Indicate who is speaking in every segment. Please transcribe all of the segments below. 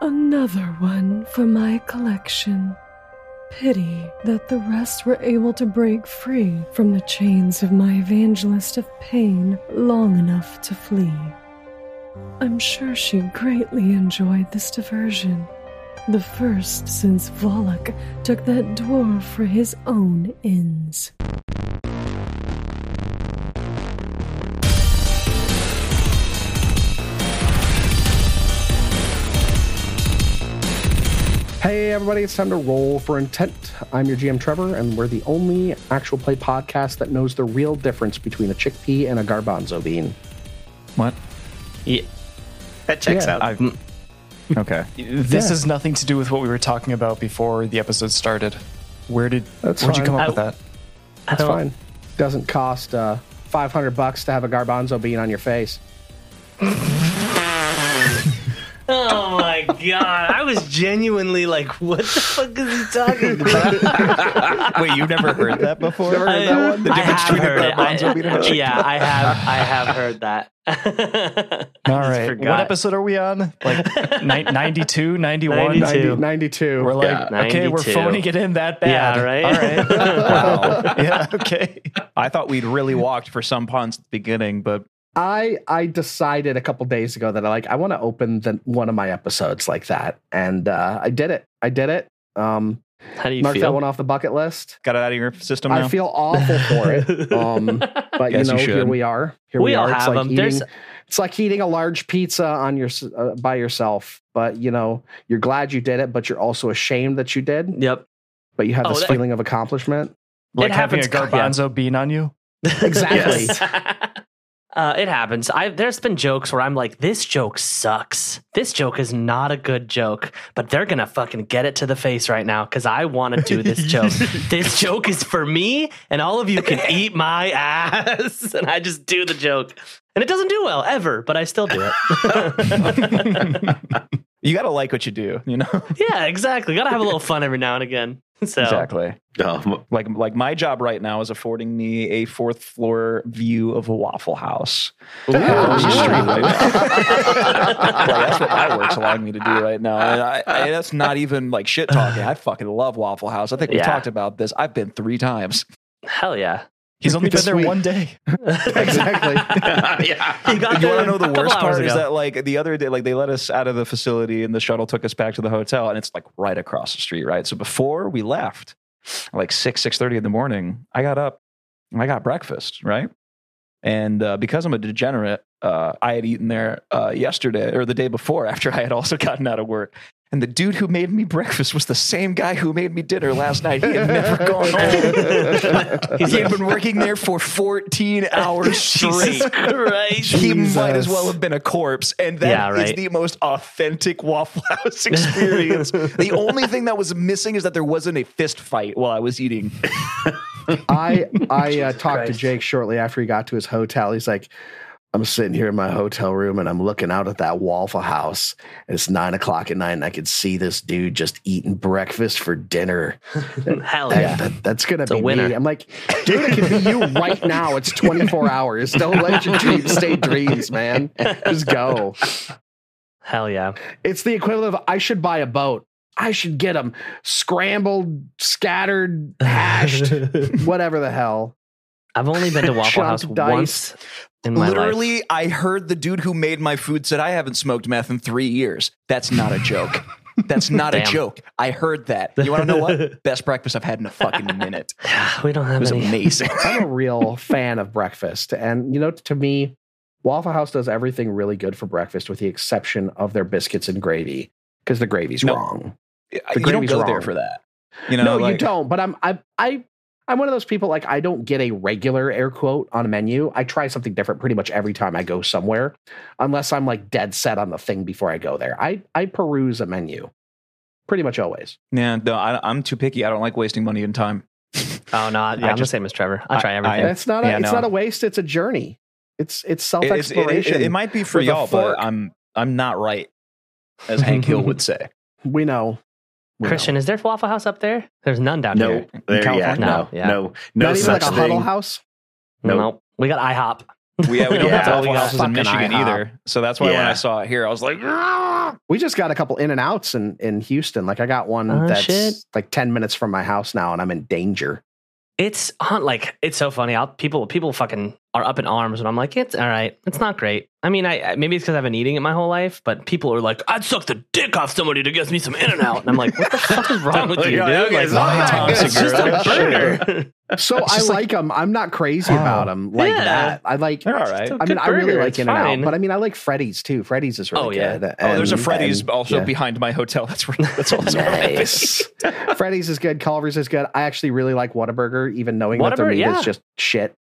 Speaker 1: Another one for my collection. Pity that the rest were able to break free from the chains of my evangelist of pain long enough to flee. I'm sure she greatly enjoyed this diversion. The first since Volluk took that dwarf for his own ends.
Speaker 2: Hey, everybody, it's time to roll for intent. I'm your GM Trevor, and we're the only actual play podcast that knows the real difference between a chickpea and a garbanzo bean.
Speaker 3: What?
Speaker 4: Yeah. That checks
Speaker 2: Yeah.
Speaker 4: out.
Speaker 3: I've, okay. This
Speaker 2: Yeah.
Speaker 3: has nothing to do with what we were talking about before the episode started. Where did
Speaker 2: That's
Speaker 3: where'd you
Speaker 2: fine.
Speaker 3: come up
Speaker 4: I-
Speaker 3: with that?
Speaker 2: That's
Speaker 4: don't-
Speaker 2: fine. Doesn't cost uh, 500 bucks to have a garbanzo bean on your face.
Speaker 4: Oh my god! I was genuinely like, "What the fuck is he talking about?"
Speaker 3: Wait, you've never heard that before?
Speaker 2: Never heard that one?
Speaker 3: The
Speaker 4: I
Speaker 3: difference
Speaker 4: have
Speaker 3: between a
Speaker 4: heard it.
Speaker 3: garbanzo
Speaker 4: I-
Speaker 3: bean and a.
Speaker 4: Yeah, I have. I have heard that. I
Speaker 3: All
Speaker 4: just
Speaker 3: right.
Speaker 4: forgot.
Speaker 3: What episode are we on? Like ni- 92, 91?
Speaker 4: 92.
Speaker 2: 90, 92.
Speaker 3: We're like,
Speaker 4: Yeah.
Speaker 3: okay, we're
Speaker 4: 92.
Speaker 3: phoning it in that bad.
Speaker 4: Yeah, right?
Speaker 3: All right. wow. Yeah, okay.
Speaker 5: I thought we'd really walked for some puns at the beginning, but
Speaker 2: I I decided a couple days ago that I like I want to open the, one of my episodes like that, and uh, I did it. I did it. Um,
Speaker 4: How do you
Speaker 2: marked that one off the bucket list.
Speaker 5: got it out of your system now.
Speaker 2: I feel awful for it. Um, but you
Speaker 5: Yes, you
Speaker 2: know, here we are. Here
Speaker 4: We
Speaker 2: we,
Speaker 4: all
Speaker 2: are. It's
Speaker 4: have
Speaker 2: like
Speaker 4: them.
Speaker 2: eating.
Speaker 4: There's-
Speaker 2: It's like eating a large pizza on your uh, by yourself. But you know, you're glad you did it, but you're also ashamed that you did.
Speaker 4: Yep.
Speaker 2: But you have
Speaker 4: Oh,
Speaker 2: this
Speaker 4: that-
Speaker 2: feeling of accomplishment.
Speaker 3: Like having a
Speaker 4: happens- yeah.
Speaker 3: garbanzo bean on you?
Speaker 2: Exactly.
Speaker 4: Yes. Uh, it happens. I there's been jokes where I'm like, this joke sucks. This joke is not a good joke, but they're gonna fucking get it to the face right now because I want to do this joke. this joke is for me, and all of you can eat my ass. And I just do the joke, and it doesn't do well ever, but I still do it.
Speaker 5: you got to like what you do, you know?
Speaker 4: yeah, exactly. Gotta have a little fun every now and again. So
Speaker 5: Exactly.
Speaker 4: Oh,
Speaker 5: Like like my job right now is affording me a fourth floor view of a Waffle House. across the street right now. Like, that's what my work's allowing me to do right now. And I, I, that's not even like shit talking. I fucking love Waffle House. I think we
Speaker 4: Yeah.
Speaker 5: talked about this. I've been three times.
Speaker 4: hell yeah.
Speaker 3: He's only been there
Speaker 2: Sweet.
Speaker 3: one day.
Speaker 2: exactly.
Speaker 4: yeah. You got
Speaker 5: you want to know the worst
Speaker 4: hours
Speaker 5: part is that like the other day, like they let us out of the facility and the shuttle took us back to the hotel, and it's like right across the street, right? So before we left, like six six thirty in the morning, I got up and I got breakfast, right? And uh, because I'm a degenerate, uh, I had eaten there uh, yesterday or the day before after I had also gotten out of work. And the dude who made me breakfast was the same guy who made me dinner last night. He had never gone home. he had been working there for 14 hours straight.
Speaker 4: Jesus Christ.
Speaker 5: He might as well have been a corpse. And that is
Speaker 4: Yeah, right.
Speaker 5: the most authentic Waffle House experience. the only thing that was missing is that there wasn't a fist fight while I was eating.
Speaker 2: I I uh, talked to Jake shortly after he got to his hotel. He's like, I'm sitting here in my hotel room and I'm looking out at that Waffle House. And it's nine o'clock at night, and I could see this dude just eating breakfast for dinner.
Speaker 4: Hell
Speaker 2: That-
Speaker 4: yeah.
Speaker 2: that- that's gonna
Speaker 4: It's a
Speaker 2: be
Speaker 4: winner.
Speaker 2: me. I'm like, dude, it could be you right now. It's 24 hours. Don't let your dreams stay dreams, man. Just go.
Speaker 4: Hell yeah.
Speaker 2: It's the equivalent of I should buy a boat. I should get them scrambled, scattered, hashed, whatever the hell.
Speaker 4: I've only been to Waffle House
Speaker 2: dice.
Speaker 4: once in my life.
Speaker 5: Literally, I heard the dude who made my food said, I haven't smoked meth in three years. That's not a joke. That's not a joke. I heard that. You want to know what? Best breakfast I've had in a fucking minute.
Speaker 4: we don't have It
Speaker 5: was
Speaker 4: any.
Speaker 5: amazing.
Speaker 2: I'm a real fan of breakfast. And, you know, to me, Waffle House does everything really good for breakfast with the exception of their biscuits and gravy because the gravy's
Speaker 5: No.
Speaker 2: wrong.
Speaker 5: you don't
Speaker 2: gravy's
Speaker 5: go there
Speaker 2: wrong.
Speaker 5: for that. You know,
Speaker 2: no, you don't. But I'm, I, I, I'm one of those people like I don't get a regular air quote on a menu. I try something different pretty much every time I go somewhere, unless I'm like dead set on the thing before I go there. I, I peruse a menu pretty much always.
Speaker 5: Yeah, no, I, I'm too picky. I don't like wasting money and time.
Speaker 4: Oh no, yeah,
Speaker 5: I
Speaker 4: I'm
Speaker 5: just-
Speaker 4: the same as Trevor. I
Speaker 5: I-
Speaker 4: try
Speaker 5: I-
Speaker 4: everything.
Speaker 2: It's not a,
Speaker 5: Yeah,
Speaker 2: it's
Speaker 5: no.
Speaker 2: not a waste. It's a journey. It's it's self
Speaker 5: It, it-
Speaker 2: exploration.
Speaker 5: it- it might be for y'all, but I'm I'm not right, as Hank Hill would say.
Speaker 2: we know. We know.
Speaker 4: Christian, is there a Waffle House up there? There's none down
Speaker 6: No,
Speaker 4: here.
Speaker 6: there, yeah,
Speaker 5: California?
Speaker 6: no,
Speaker 4: No, yeah.
Speaker 6: no, no
Speaker 2: not even like a
Speaker 6: thing.
Speaker 2: huddle house.
Speaker 6: Nope.
Speaker 4: Nope. We got IHOP.
Speaker 5: We, yeah, we don't
Speaker 2: Yeah,
Speaker 5: have Waffle Houses in Michigan
Speaker 2: IHOP.
Speaker 5: either. So that's why when I saw it here, I was like, "Ah!"
Speaker 2: We just got a couple in and outs in, in Houston. Like I got one
Speaker 4: Oh,
Speaker 2: that's
Speaker 4: shit.
Speaker 2: like 10 minutes from my house now and I'm in danger.
Speaker 4: It's on like it's so funny. I'll, people people fucking are up in arms, and I'm like, it's all right. It's not great. I mean, I, I maybe it's because I've been eating it my whole life, but people are like, I'd suck the dick off somebody to get me some In and Out, and I'm like, what the fuck is wrong with you, dude?
Speaker 5: Yeah, okay,
Speaker 4: Like,
Speaker 5: it's not that
Speaker 4: wow,
Speaker 5: good.
Speaker 4: it's just a
Speaker 5: Sure.
Speaker 4: burger.
Speaker 2: So I like
Speaker 3: like-
Speaker 2: them. I'm not crazy
Speaker 3: Oh.
Speaker 2: about them like
Speaker 4: Yeah.
Speaker 2: that. I like,
Speaker 5: They're all right.
Speaker 2: I mean,
Speaker 4: good
Speaker 2: I really
Speaker 4: burger.
Speaker 2: like In and Out, but I mean, I like Freddy's too. Freddy's is really
Speaker 4: Oh, yeah.
Speaker 2: good.
Speaker 5: Oh, there's a Freddy's
Speaker 2: and-
Speaker 5: also
Speaker 2: yeah.
Speaker 5: behind my hotel. That's where that's also
Speaker 2: Nice. Freddy's is good. Culver's is good. I actually really like Whataburger, even knowing that their meat
Speaker 4: yeah.
Speaker 2: is just shit.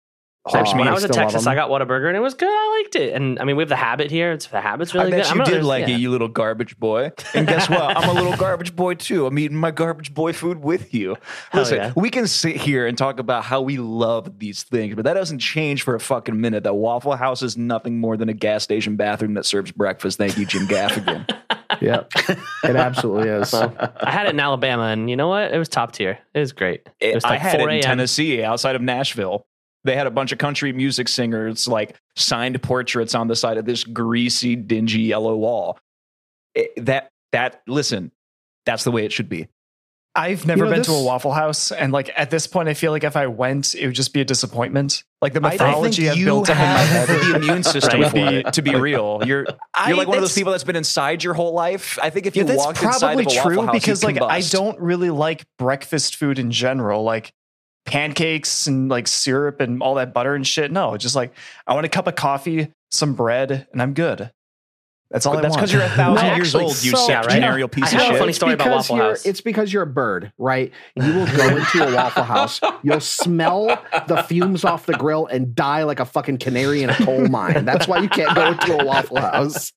Speaker 5: Same
Speaker 2: Oh,
Speaker 5: to
Speaker 4: when I
Speaker 2: I
Speaker 4: was in Texas. I got Whataburger, and it was good. I liked it, and I mean, we have the habit here. It's the habit's really
Speaker 5: I bet
Speaker 4: good.
Speaker 5: you
Speaker 4: I'm
Speaker 5: did like
Speaker 4: yeah.
Speaker 5: it, you little garbage boy. And guess what? I'm a little garbage boy too. I'm eating my garbage boy food with you.
Speaker 4: Hell
Speaker 5: Listen,
Speaker 4: yeah.
Speaker 5: we can sit here and talk about how we love these things, but that doesn't change for a fucking minute. That Waffle House is nothing more than a gas station bathroom that serves breakfast. Thank you, Jim Gaffigan.
Speaker 2: Yep. it absolutely is.
Speaker 4: I had it in Alabama, and you know what? It was top tier. It was great. It was
Speaker 5: I
Speaker 4: like
Speaker 5: had it
Speaker 4: 4
Speaker 5: in Tennessee, outside of Nashville. They had a bunch of country music singers, like signed portraits on the side of this greasy, dingy yellow wall. It- that that listen, that's the way it should be.
Speaker 3: I've never
Speaker 2: know,
Speaker 3: been to a Waffle House, and like at this point, I feel like if I went, it would just be a disappointment. Like the
Speaker 5: I- I
Speaker 3: mythology I've
Speaker 5: you
Speaker 3: built up in my
Speaker 5: have
Speaker 3: head.
Speaker 5: the immune system
Speaker 3: Right.
Speaker 5: for it. To be real, you're
Speaker 3: I-
Speaker 5: you're like one of those people that's been inside your whole life. I think if you
Speaker 3: Yeah, that's
Speaker 5: walked inside
Speaker 3: probably
Speaker 5: of a Waffle
Speaker 3: true
Speaker 5: House,
Speaker 3: because
Speaker 5: you'd
Speaker 3: like I don't really like breakfast food in general. Like pancakes and like syrup and all that butter and shit. No, just like I want a cup of coffee, some bread, and I'm good. That's all
Speaker 5: But
Speaker 3: I
Speaker 5: that's
Speaker 3: want.
Speaker 5: because you're a thousand
Speaker 2: No,
Speaker 5: years
Speaker 2: actually,
Speaker 5: old. You
Speaker 2: so-
Speaker 5: septenarial
Speaker 4: Yeah, right.
Speaker 5: piece
Speaker 4: I
Speaker 5: of
Speaker 4: have a
Speaker 5: shit.
Speaker 4: funny story about Waffle House.
Speaker 2: It's because you're a bird, right? You will go into a Waffle House, you'll smell the fumes off the grill and die like a fucking canary in a coal mine. That's why you can't go into a Waffle House.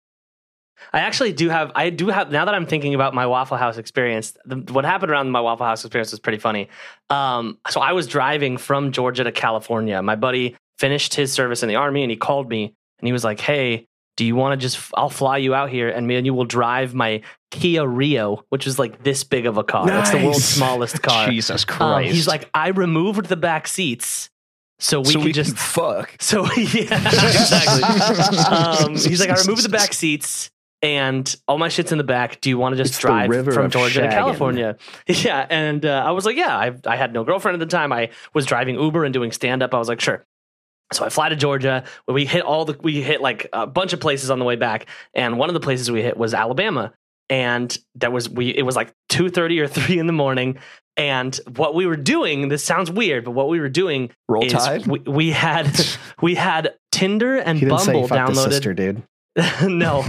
Speaker 4: I actually do have. I do have. Now that I'm thinking about my Waffle House experience, the, what happened around my Waffle House experience was pretty funny. Um, so I was driving from Georgia to California. My buddy finished his service in the army, and he called me, and he was like, "Hey, do you want to just? I'll fly you out here, and me and you will drive my Kia Rio, which is like this big of a car. It's the world's smallest car.
Speaker 5: Jesus
Speaker 4: Um,
Speaker 5: Christ.
Speaker 4: he's like, I removed the back seats." So we
Speaker 5: so
Speaker 4: could
Speaker 5: we
Speaker 4: just
Speaker 5: can fuck.
Speaker 4: so yeah, exactly. um, he's like, I removed the back seats and all my shit's in the back. Do you want to just
Speaker 2: It's
Speaker 4: drive from Georgia to. California? Yeah, and uh, I was like, yeah. I, I had no girlfriend at the time. I was driving Uber and doing stand up. I was like, sure. So I fly to Georgia. We hit all the we hit like a bunch of places on the way back, and one of the places we hit was Alabama. And that was we. It was like two thirty or three in the morning. And what we were doing, this sounds weird, but what we were doing
Speaker 5: Roll
Speaker 4: is
Speaker 5: Tide.
Speaker 4: we, we had we had Tinder and
Speaker 2: He didn't say
Speaker 4: Bumble downloaded.
Speaker 2: sister, dude.
Speaker 4: no,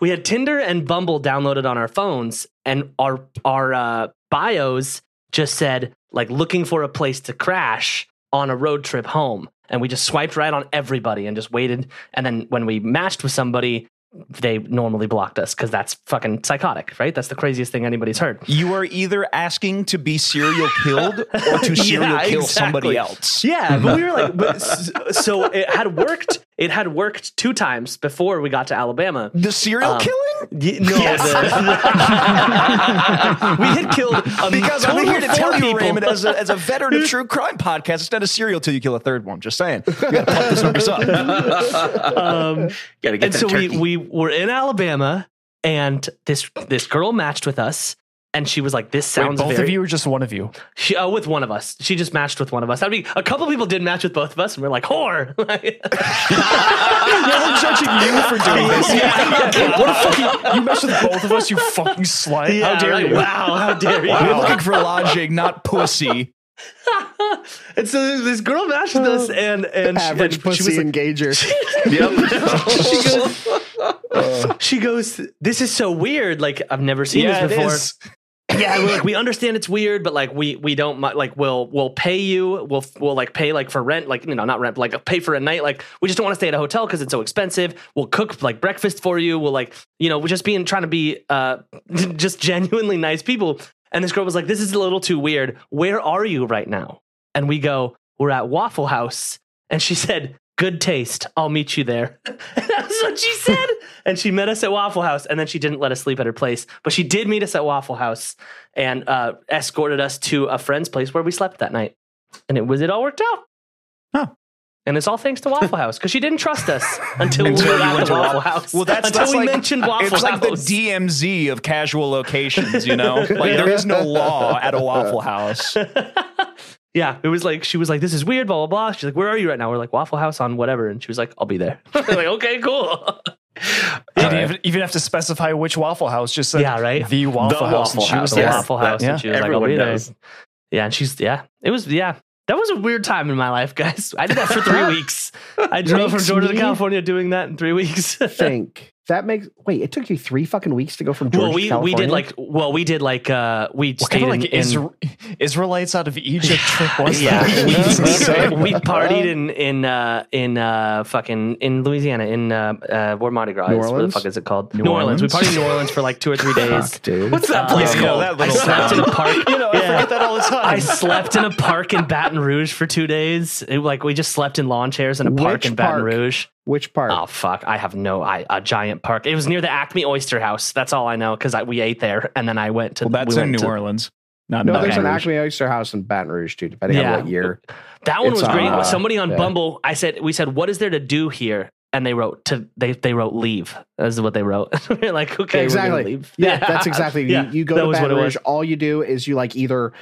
Speaker 4: we had Tinder and Bumble downloaded on our phones, and our our uh, bios just said like looking for a place to crash on a road trip home, and we just swiped right on everybody and just waited. And then when we matched with somebody, they normally blocked us because that's fucking psychotic, right? That's the craziest thing anybody's heard.
Speaker 5: You are either asking to be serial killed or to serial
Speaker 4: Yeah,
Speaker 5: kill
Speaker 4: exactly.
Speaker 5: somebody else.
Speaker 4: Yeah, but we were like, so it had worked. It had worked two times before we got to Alabama.
Speaker 5: The serial
Speaker 4: Um,
Speaker 5: killing?
Speaker 4: Y- no, the- we had killed a
Speaker 5: Because I'm here to tell
Speaker 4: four
Speaker 5: you,
Speaker 4: people.
Speaker 5: Raymond, as a, as a veteran of true crime podcast, it's not a serial till you kill a third one. Just saying. You gotta pump this numbers up.
Speaker 4: um,
Speaker 2: Gotta
Speaker 4: and so we we were in Alabama, and this this girl matched with us, and she was like, "This
Speaker 3: Wait,
Speaker 4: sounds
Speaker 3: both
Speaker 4: very."
Speaker 3: of you or just one of you?
Speaker 4: She, uh, with one of us, she just matched with one of us. I mean, a couple people did match with both of us, and we're like, "Whore!"
Speaker 3: Yeah, we're judging you for doing this. what a fucking you messed with both of us, you fucking slut.
Speaker 4: Yeah,
Speaker 3: How dare
Speaker 4: right.
Speaker 3: you?
Speaker 4: Wow, how dare you?
Speaker 5: We're looking for lodging, not pussy.
Speaker 4: and so this girl matched with us, and and she,
Speaker 2: Average
Speaker 4: and
Speaker 2: pussy
Speaker 4: she was like,
Speaker 2: engager.
Speaker 4: she goes, she goes, this is so weird. Like I've never seen
Speaker 3: Yeah,
Speaker 4: this before. Yeah, like we understand it's weird, but like we we don't like we'll we'll pay you. We'll we'll like pay like for rent, like you know not rent, but like pay for a night. Like we just don't want to stay at a hotel because it's so expensive. We'll cook like breakfast for you. We'll like you know we're just being trying to be uh just genuinely nice people. And this girl was like, "This is a little too weird. Where are you right now?" And we go, "We're at Waffle House." And she said, "Good taste. I'll meet you there." That's what she said. and she met us at Waffle House, and then she didn't let us sleep at her place, but she did meet us at Waffle House and uh, escorted us to a friend's place where we slept that night. And it was it all worked out. And it's all thanks to Waffle House because she didn't trust us until,
Speaker 3: Until
Speaker 4: we
Speaker 3: you
Speaker 4: were at
Speaker 3: went
Speaker 4: the
Speaker 3: to
Speaker 4: Waffle House.
Speaker 3: Well, that's
Speaker 4: until
Speaker 3: that's
Speaker 4: we
Speaker 3: like,
Speaker 4: mentioned Waffle
Speaker 3: It's like the DMZ of casual locations, you know? Like there is no law at a Waffle House.
Speaker 4: yeah, it was like she was like, "This is weird." Blah blah blah. She's like, "Where are you right now?" We're like, "Waffle House on whatever," and she was like, "I'll be there." Like, "Okay, cool."
Speaker 3: You didn't even, even have to specify which Waffle House. Just said
Speaker 4: Yeah, right?
Speaker 3: The Waffle
Speaker 6: The
Speaker 3: House. and
Speaker 6: Waffle
Speaker 3: she was
Speaker 6: House,
Speaker 4: the
Speaker 6: yes.
Speaker 4: Waffle House,
Speaker 3: Yeah.
Speaker 4: and she was like, "I'll
Speaker 6: Everyone
Speaker 4: be there." Yeah, and she's yeah. It was yeah. That was a weird time in my life, guys. I did that for three weeks. I drove from
Speaker 2: Makes
Speaker 4: Georgia to California doing that in three weeks.
Speaker 2: think that makes wait. It took you three fucking weeks to go from Georgia
Speaker 4: well,
Speaker 2: to
Speaker 4: we we did like well, we did like uh we
Speaker 3: What
Speaker 4: stayed
Speaker 3: kind of like
Speaker 4: in
Speaker 3: Isra- Israelites out of Egypt trip was
Speaker 4: yeah, we, we, we partied in in uh, in uh, fucking in Louisiana in uh, uh, where Mardi Gras
Speaker 2: New
Speaker 4: is. What the fuck is it called?
Speaker 3: New
Speaker 4: New, Orleans. We
Speaker 3: Orleans?
Speaker 4: partied in New Orleans for like two or three days.
Speaker 2: Fuck, dude.
Speaker 6: What's that
Speaker 4: Uh,
Speaker 6: place
Speaker 3: you know,
Speaker 6: called?
Speaker 3: that
Speaker 4: I
Speaker 3: little
Speaker 4: slept in a park.
Speaker 3: You know, I
Speaker 4: Yeah.
Speaker 3: forget that all the time.
Speaker 4: I slept in a park in Baton Rouge for two days. It, like we just slept in lawn chairs in a park
Speaker 2: Which
Speaker 4: in Baton
Speaker 2: park?
Speaker 4: Rouge.
Speaker 2: Which part?
Speaker 4: Oh fuck! I have no. I a giant park. It was near the Acme Oyster House. That's all I know because we ate there, and then I went to.
Speaker 3: well, that's
Speaker 4: we
Speaker 3: in New
Speaker 4: to-
Speaker 3: Orleans. Not
Speaker 2: no,
Speaker 3: in
Speaker 2: there's
Speaker 3: Baton
Speaker 2: an
Speaker 3: Rouge.
Speaker 2: Acme Oyster House in Baton Rouge, too. Depending
Speaker 4: Yeah.
Speaker 2: on what year.
Speaker 4: That one
Speaker 2: It's
Speaker 4: was great.
Speaker 2: uh,
Speaker 4: Somebody on
Speaker 2: yeah.
Speaker 4: Bumble, I said, we said, what is there to do here? And they wrote to they they wrote leave. That's what they wrote. We're like, okay, we're
Speaker 2: exactly.
Speaker 4: leave.
Speaker 2: Yeah, that's exactly.
Speaker 4: Yeah,
Speaker 2: you, you go
Speaker 4: that
Speaker 2: to Baton Rouge. All you do is you like either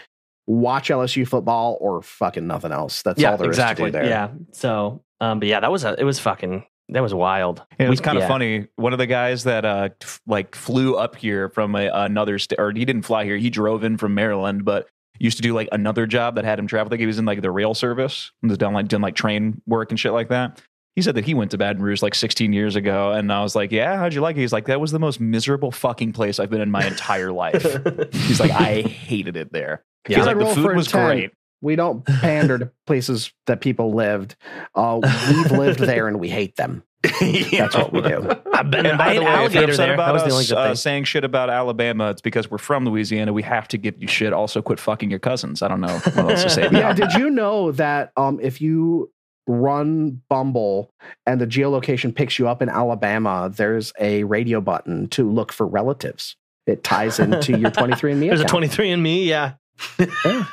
Speaker 2: watch LSU football or fucking nothing else. That's
Speaker 4: yeah,
Speaker 2: all there is
Speaker 4: exactly.
Speaker 2: to do there.
Speaker 4: Yeah. So, um, but yeah, that was a it was fucking that was wild.
Speaker 5: Yeah, it was kind of
Speaker 4: yeah.
Speaker 5: funny. One of the guys that uh f- like flew up here from a, another state, or he didn't fly here. He drove in from Maryland, but used to do like another job that had him travel. Like he was in like the rail service, and was doing like doing like train work and shit like that. He said that he went to Baton Rouge like 16 years ago, and I was like, "Yeah, how'd you like it?" He's like, "That was the most miserable fucking place I've been in my entire life." He's like, "I hated it there."
Speaker 4: Yeah.
Speaker 5: He's like,
Speaker 2: I
Speaker 5: "The food was
Speaker 2: 10.
Speaker 5: great."
Speaker 2: We don't pander to places that people lived. Uh, we've lived there and we hate them. That's what we do.
Speaker 4: I've been
Speaker 5: And by the way, if you're
Speaker 4: alligator
Speaker 5: upset
Speaker 4: there. That
Speaker 5: about
Speaker 4: was the only
Speaker 5: us
Speaker 4: good
Speaker 5: uh,
Speaker 4: thing.
Speaker 5: saying shit about Alabama, it's because we're from Louisiana. We have to give you shit. Also, quit fucking your cousins. I don't know what else to say.
Speaker 2: yeah, did you know that um, if you run Bumble and the geolocation picks you up in Alabama, there's a radio button to look for relatives. It ties into your 23andMe
Speaker 4: There's a 23 and me. Yeah.
Speaker 2: Yeah,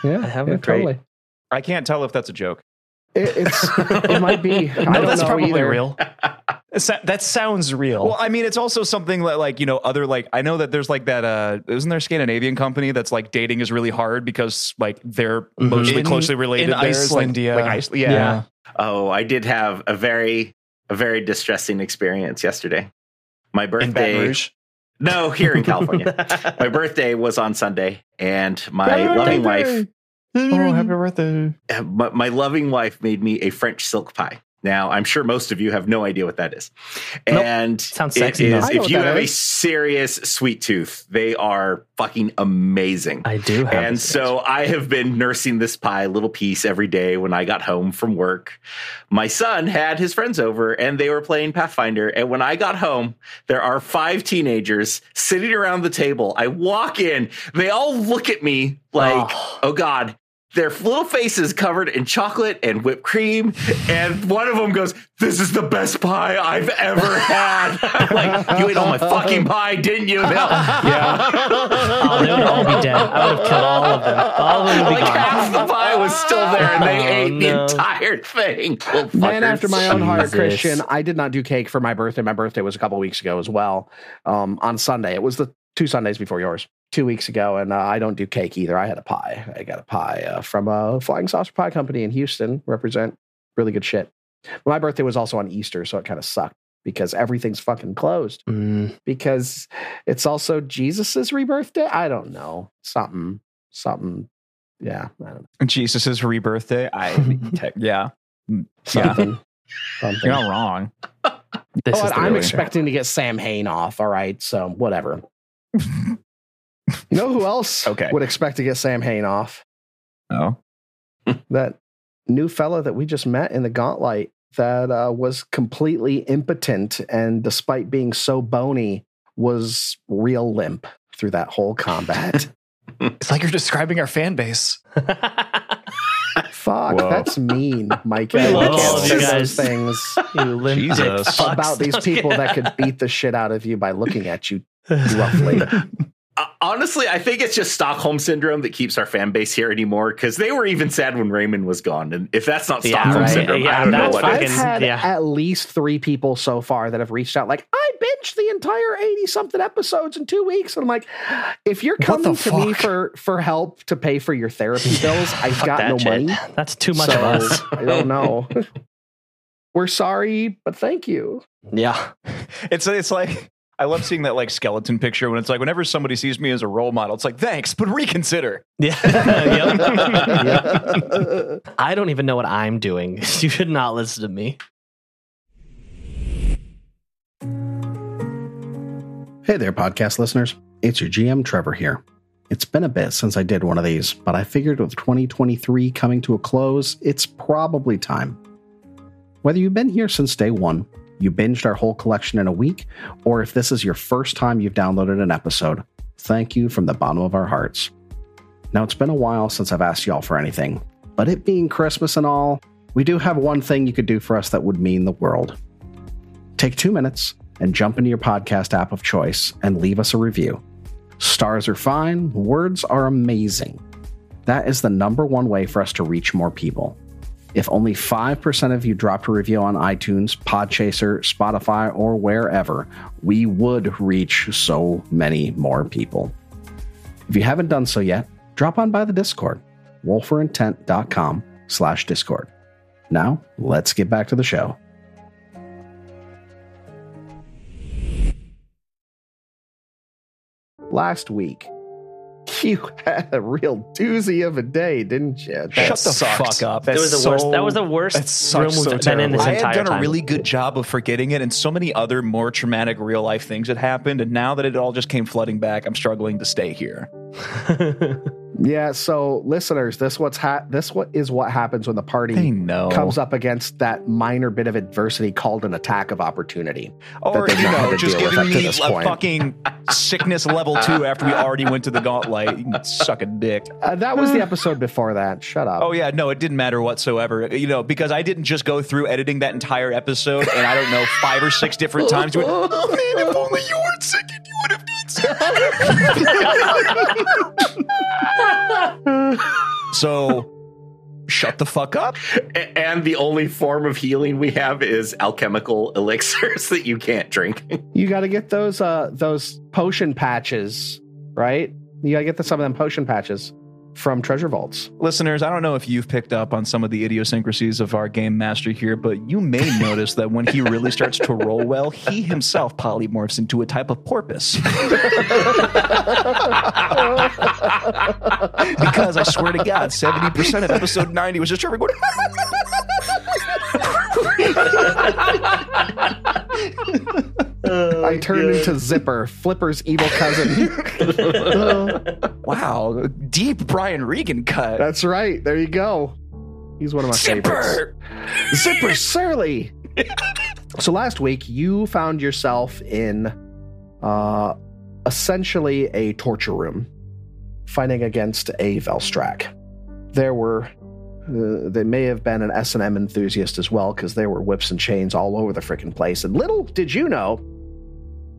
Speaker 2: yeah,
Speaker 4: I have
Speaker 2: yeah,
Speaker 4: a great-
Speaker 2: totally.
Speaker 5: I can't tell if that's a joke.
Speaker 2: It, it's it might be. I
Speaker 3: No,
Speaker 2: don't
Speaker 3: that's
Speaker 2: know
Speaker 3: probably
Speaker 2: either.
Speaker 3: real. That, that sounds real.
Speaker 5: Well, I mean, it's also something that, like, you know, other, like, I know that there's like that, uh, isn't there a Scandinavian company that's like dating is really hard because, like, they're
Speaker 4: Mhm.
Speaker 5: mostly
Speaker 3: In-
Speaker 5: closely related.
Speaker 3: in
Speaker 5: there. It's like-
Speaker 3: Iceland, yeah.
Speaker 5: Like, Iceland, yeah.
Speaker 6: Oh, I did have a very, a very distressing experience yesterday. My
Speaker 3: in Baton
Speaker 6: birthday. No, here in California. My birthday was on Sunday, and my
Speaker 2: Happy
Speaker 6: loving
Speaker 2: birthday!
Speaker 6: wife,
Speaker 3: Oh, happy birthday.
Speaker 6: my, my loving wife made me a French silk pie. Now, I'm sure most of you have no idea what that is.
Speaker 4: Nope.
Speaker 6: And
Speaker 4: Sounds sexy,
Speaker 6: is-
Speaker 4: though.
Speaker 2: I know
Speaker 6: if you have a serious sweet tooth, they are fucking amazing.
Speaker 4: I do have.
Speaker 6: And so I have been nursing this pie little piece every day when I got home from work. My son had his friends over and they were playing Pathfinder. And when I got home, there are five teenagers sitting around the table. I walk in, they all look at me like,
Speaker 4: Oh.
Speaker 6: oh, God. Their little faces covered in chocolate and whipped cream. And one of them goes, This is the best pie I've ever had. Like, You ate all my fucking pie, didn't you? And they'll- yeah.
Speaker 4: oh, they would all be dead. I would have killed all of them. All of them would be
Speaker 6: like
Speaker 4: gone.
Speaker 6: half the pie was still there and they
Speaker 4: Oh,
Speaker 6: ate
Speaker 4: no.
Speaker 6: the entire thing. Little
Speaker 2: Man
Speaker 6: fuckers.
Speaker 2: after my own heart,
Speaker 4: Jesus.
Speaker 2: Christian. I did not do cake for my birthday. My birthday was a couple weeks ago as well. Um, on Sunday, it was the two Sundays before yours, two weeks ago, and uh, I don't do cake either. I had a pie. I got a pie uh, from a Flying Saucer Pie Company in Houston. Represent really good shit. My birthday was also on Easter, so it kind of sucked because everything's fucking closed.
Speaker 4: Mm,
Speaker 2: Because it's also Jesus's rebirth day. I don't know something, something. Yeah, I don't know
Speaker 5: Jesus' rebirth day. I, tech, yeah. Yeah.
Speaker 2: something. something.
Speaker 5: You're not wrong.
Speaker 4: this
Speaker 2: Oh,
Speaker 4: is
Speaker 2: I'm expecting to get Sam Hain off. All right, so whatever. you know who else
Speaker 5: Okay.
Speaker 2: would expect to get Sam Hain off?
Speaker 5: Oh.
Speaker 2: That new fella that we just met in the Gauntlight that uh, was completely impotent and, despite being so bony, was real limp through that whole combat.
Speaker 3: It's like you're describing our fan base.
Speaker 2: Fuck,
Speaker 5: Whoa.
Speaker 2: that's mean, Mike.
Speaker 4: We
Speaker 2: You
Speaker 4: love
Speaker 2: can't
Speaker 4: all of
Speaker 2: say
Speaker 4: you
Speaker 2: those
Speaker 4: guys.
Speaker 2: things
Speaker 4: you limp
Speaker 5: Jesus.
Speaker 2: about these people that could beat the shit out of you by looking at you roughly.
Speaker 6: Uh, honestly, I think it's just Stockholm syndrome that keeps our fan base here anymore because they were even sad when Raymond was gone. And if that's not
Speaker 4: Yeah,
Speaker 6: Stockholm
Speaker 4: right.
Speaker 6: syndrome,
Speaker 4: Yeah,
Speaker 6: I don't know
Speaker 4: that's
Speaker 6: what
Speaker 4: fucking-
Speaker 6: is.
Speaker 2: I've had
Speaker 4: yeah.
Speaker 2: at least three people so far that have reached out, like, I binged the entire 80 something episodes in two weeks. And I'm like, if you're coming to me for, for help to pay for your therapy bills, I've got no
Speaker 4: shit.
Speaker 2: money.
Speaker 4: That's too much
Speaker 2: So,
Speaker 4: of us.
Speaker 2: I don't know. We're sorry, but thank you.
Speaker 4: Yeah.
Speaker 3: It's it's like I love seeing that like skeleton picture when it's like whenever somebody sees me as a role model, it's like thanks, but reconsider.
Speaker 4: Yeah. Yep. I don't even know what I'm doing. You should not listen to me.
Speaker 2: Hey there, podcast listeners. It's your GM Trevor here. It's been a bit since I did one of these, but I figured with 2023 coming to a close, it's probably time. Whether you've been here since day one, you binged our whole collection in a week, or if this is your first time you've downloaded an episode, thank you from the bottom of our hearts. Now, it's been a while since I've asked y'all for anything, but it being Christmas and all, we do have one thing you could do for us that would mean the world. Take two minutes and jump into your podcast app of choice and leave us a review. Stars are fine, words are amazing. That is the number one way for us to reach more people. If only 5% of you dropped a review on iTunes, Podchaser, Spotify, or wherever, we would reach so many more people. If you haven't done so yet, drop on by the Discord, rollforintent.com slash Discord. Now, let's get back to the show. Last week, you had a real doozy of a day, didn't you?
Speaker 5: Shut the
Speaker 3: sucked.
Speaker 5: fuck up.
Speaker 4: That
Speaker 5: That's
Speaker 4: was the
Speaker 5: so,
Speaker 4: worst. That was the worst
Speaker 5: that sucks
Speaker 4: room
Speaker 5: so
Speaker 4: we've been in this
Speaker 5: terribly. I
Speaker 4: entire
Speaker 5: had done a really good job of forgetting it, and so many other more traumatic real life things had happened. And now that it all just came flooding back, I'm struggling to stay here.
Speaker 2: Yeah, so listeners, this what's ha- this what is what happens when the party
Speaker 5: know.
Speaker 2: comes up against that minor bit of adversity called an attack of opportunity.
Speaker 5: or you know, just
Speaker 2: deal
Speaker 5: giving
Speaker 2: up to
Speaker 5: me
Speaker 2: this
Speaker 5: a
Speaker 2: point.
Speaker 5: fucking sickness level two after we already went to the Gauntlight. You can suck a dick.
Speaker 2: Uh, that was the episode before that. Shut up.
Speaker 5: Oh yeah, no, it didn't matter whatsoever. You know, because I didn't just go through editing that entire episode, and I don't know five or six different times. Went, oh man, if only you weren't sick, so, shut the fuck up.
Speaker 6: And the only form of healing we have is alchemical elixirs that you can't drink.
Speaker 2: You got to get those uh those potion patches, right? You got to get the, some of them potion patches from treasure vaults.
Speaker 5: Listeners, I don't know if you've picked up on some of the idiosyncrasies of our game master here, but you may notice that when he really starts to roll well, he himself polymorphs into a type of porpoise. because I swear to God, 70% of episode 90 was just Trevor going,
Speaker 2: I turned into Zipper, Flipper's evil cousin.
Speaker 5: wow, deep Brian Regan cut.
Speaker 2: That's right. There you go. He's one of my favorites.
Speaker 5: Zipper!
Speaker 2: Zipper Surly. so last week you found yourself in uh essentially a torture room fighting against a Velstrac. There were uh, they may have been an S&M enthusiast as well because there were whips and chains all over the freaking place. And little did you know,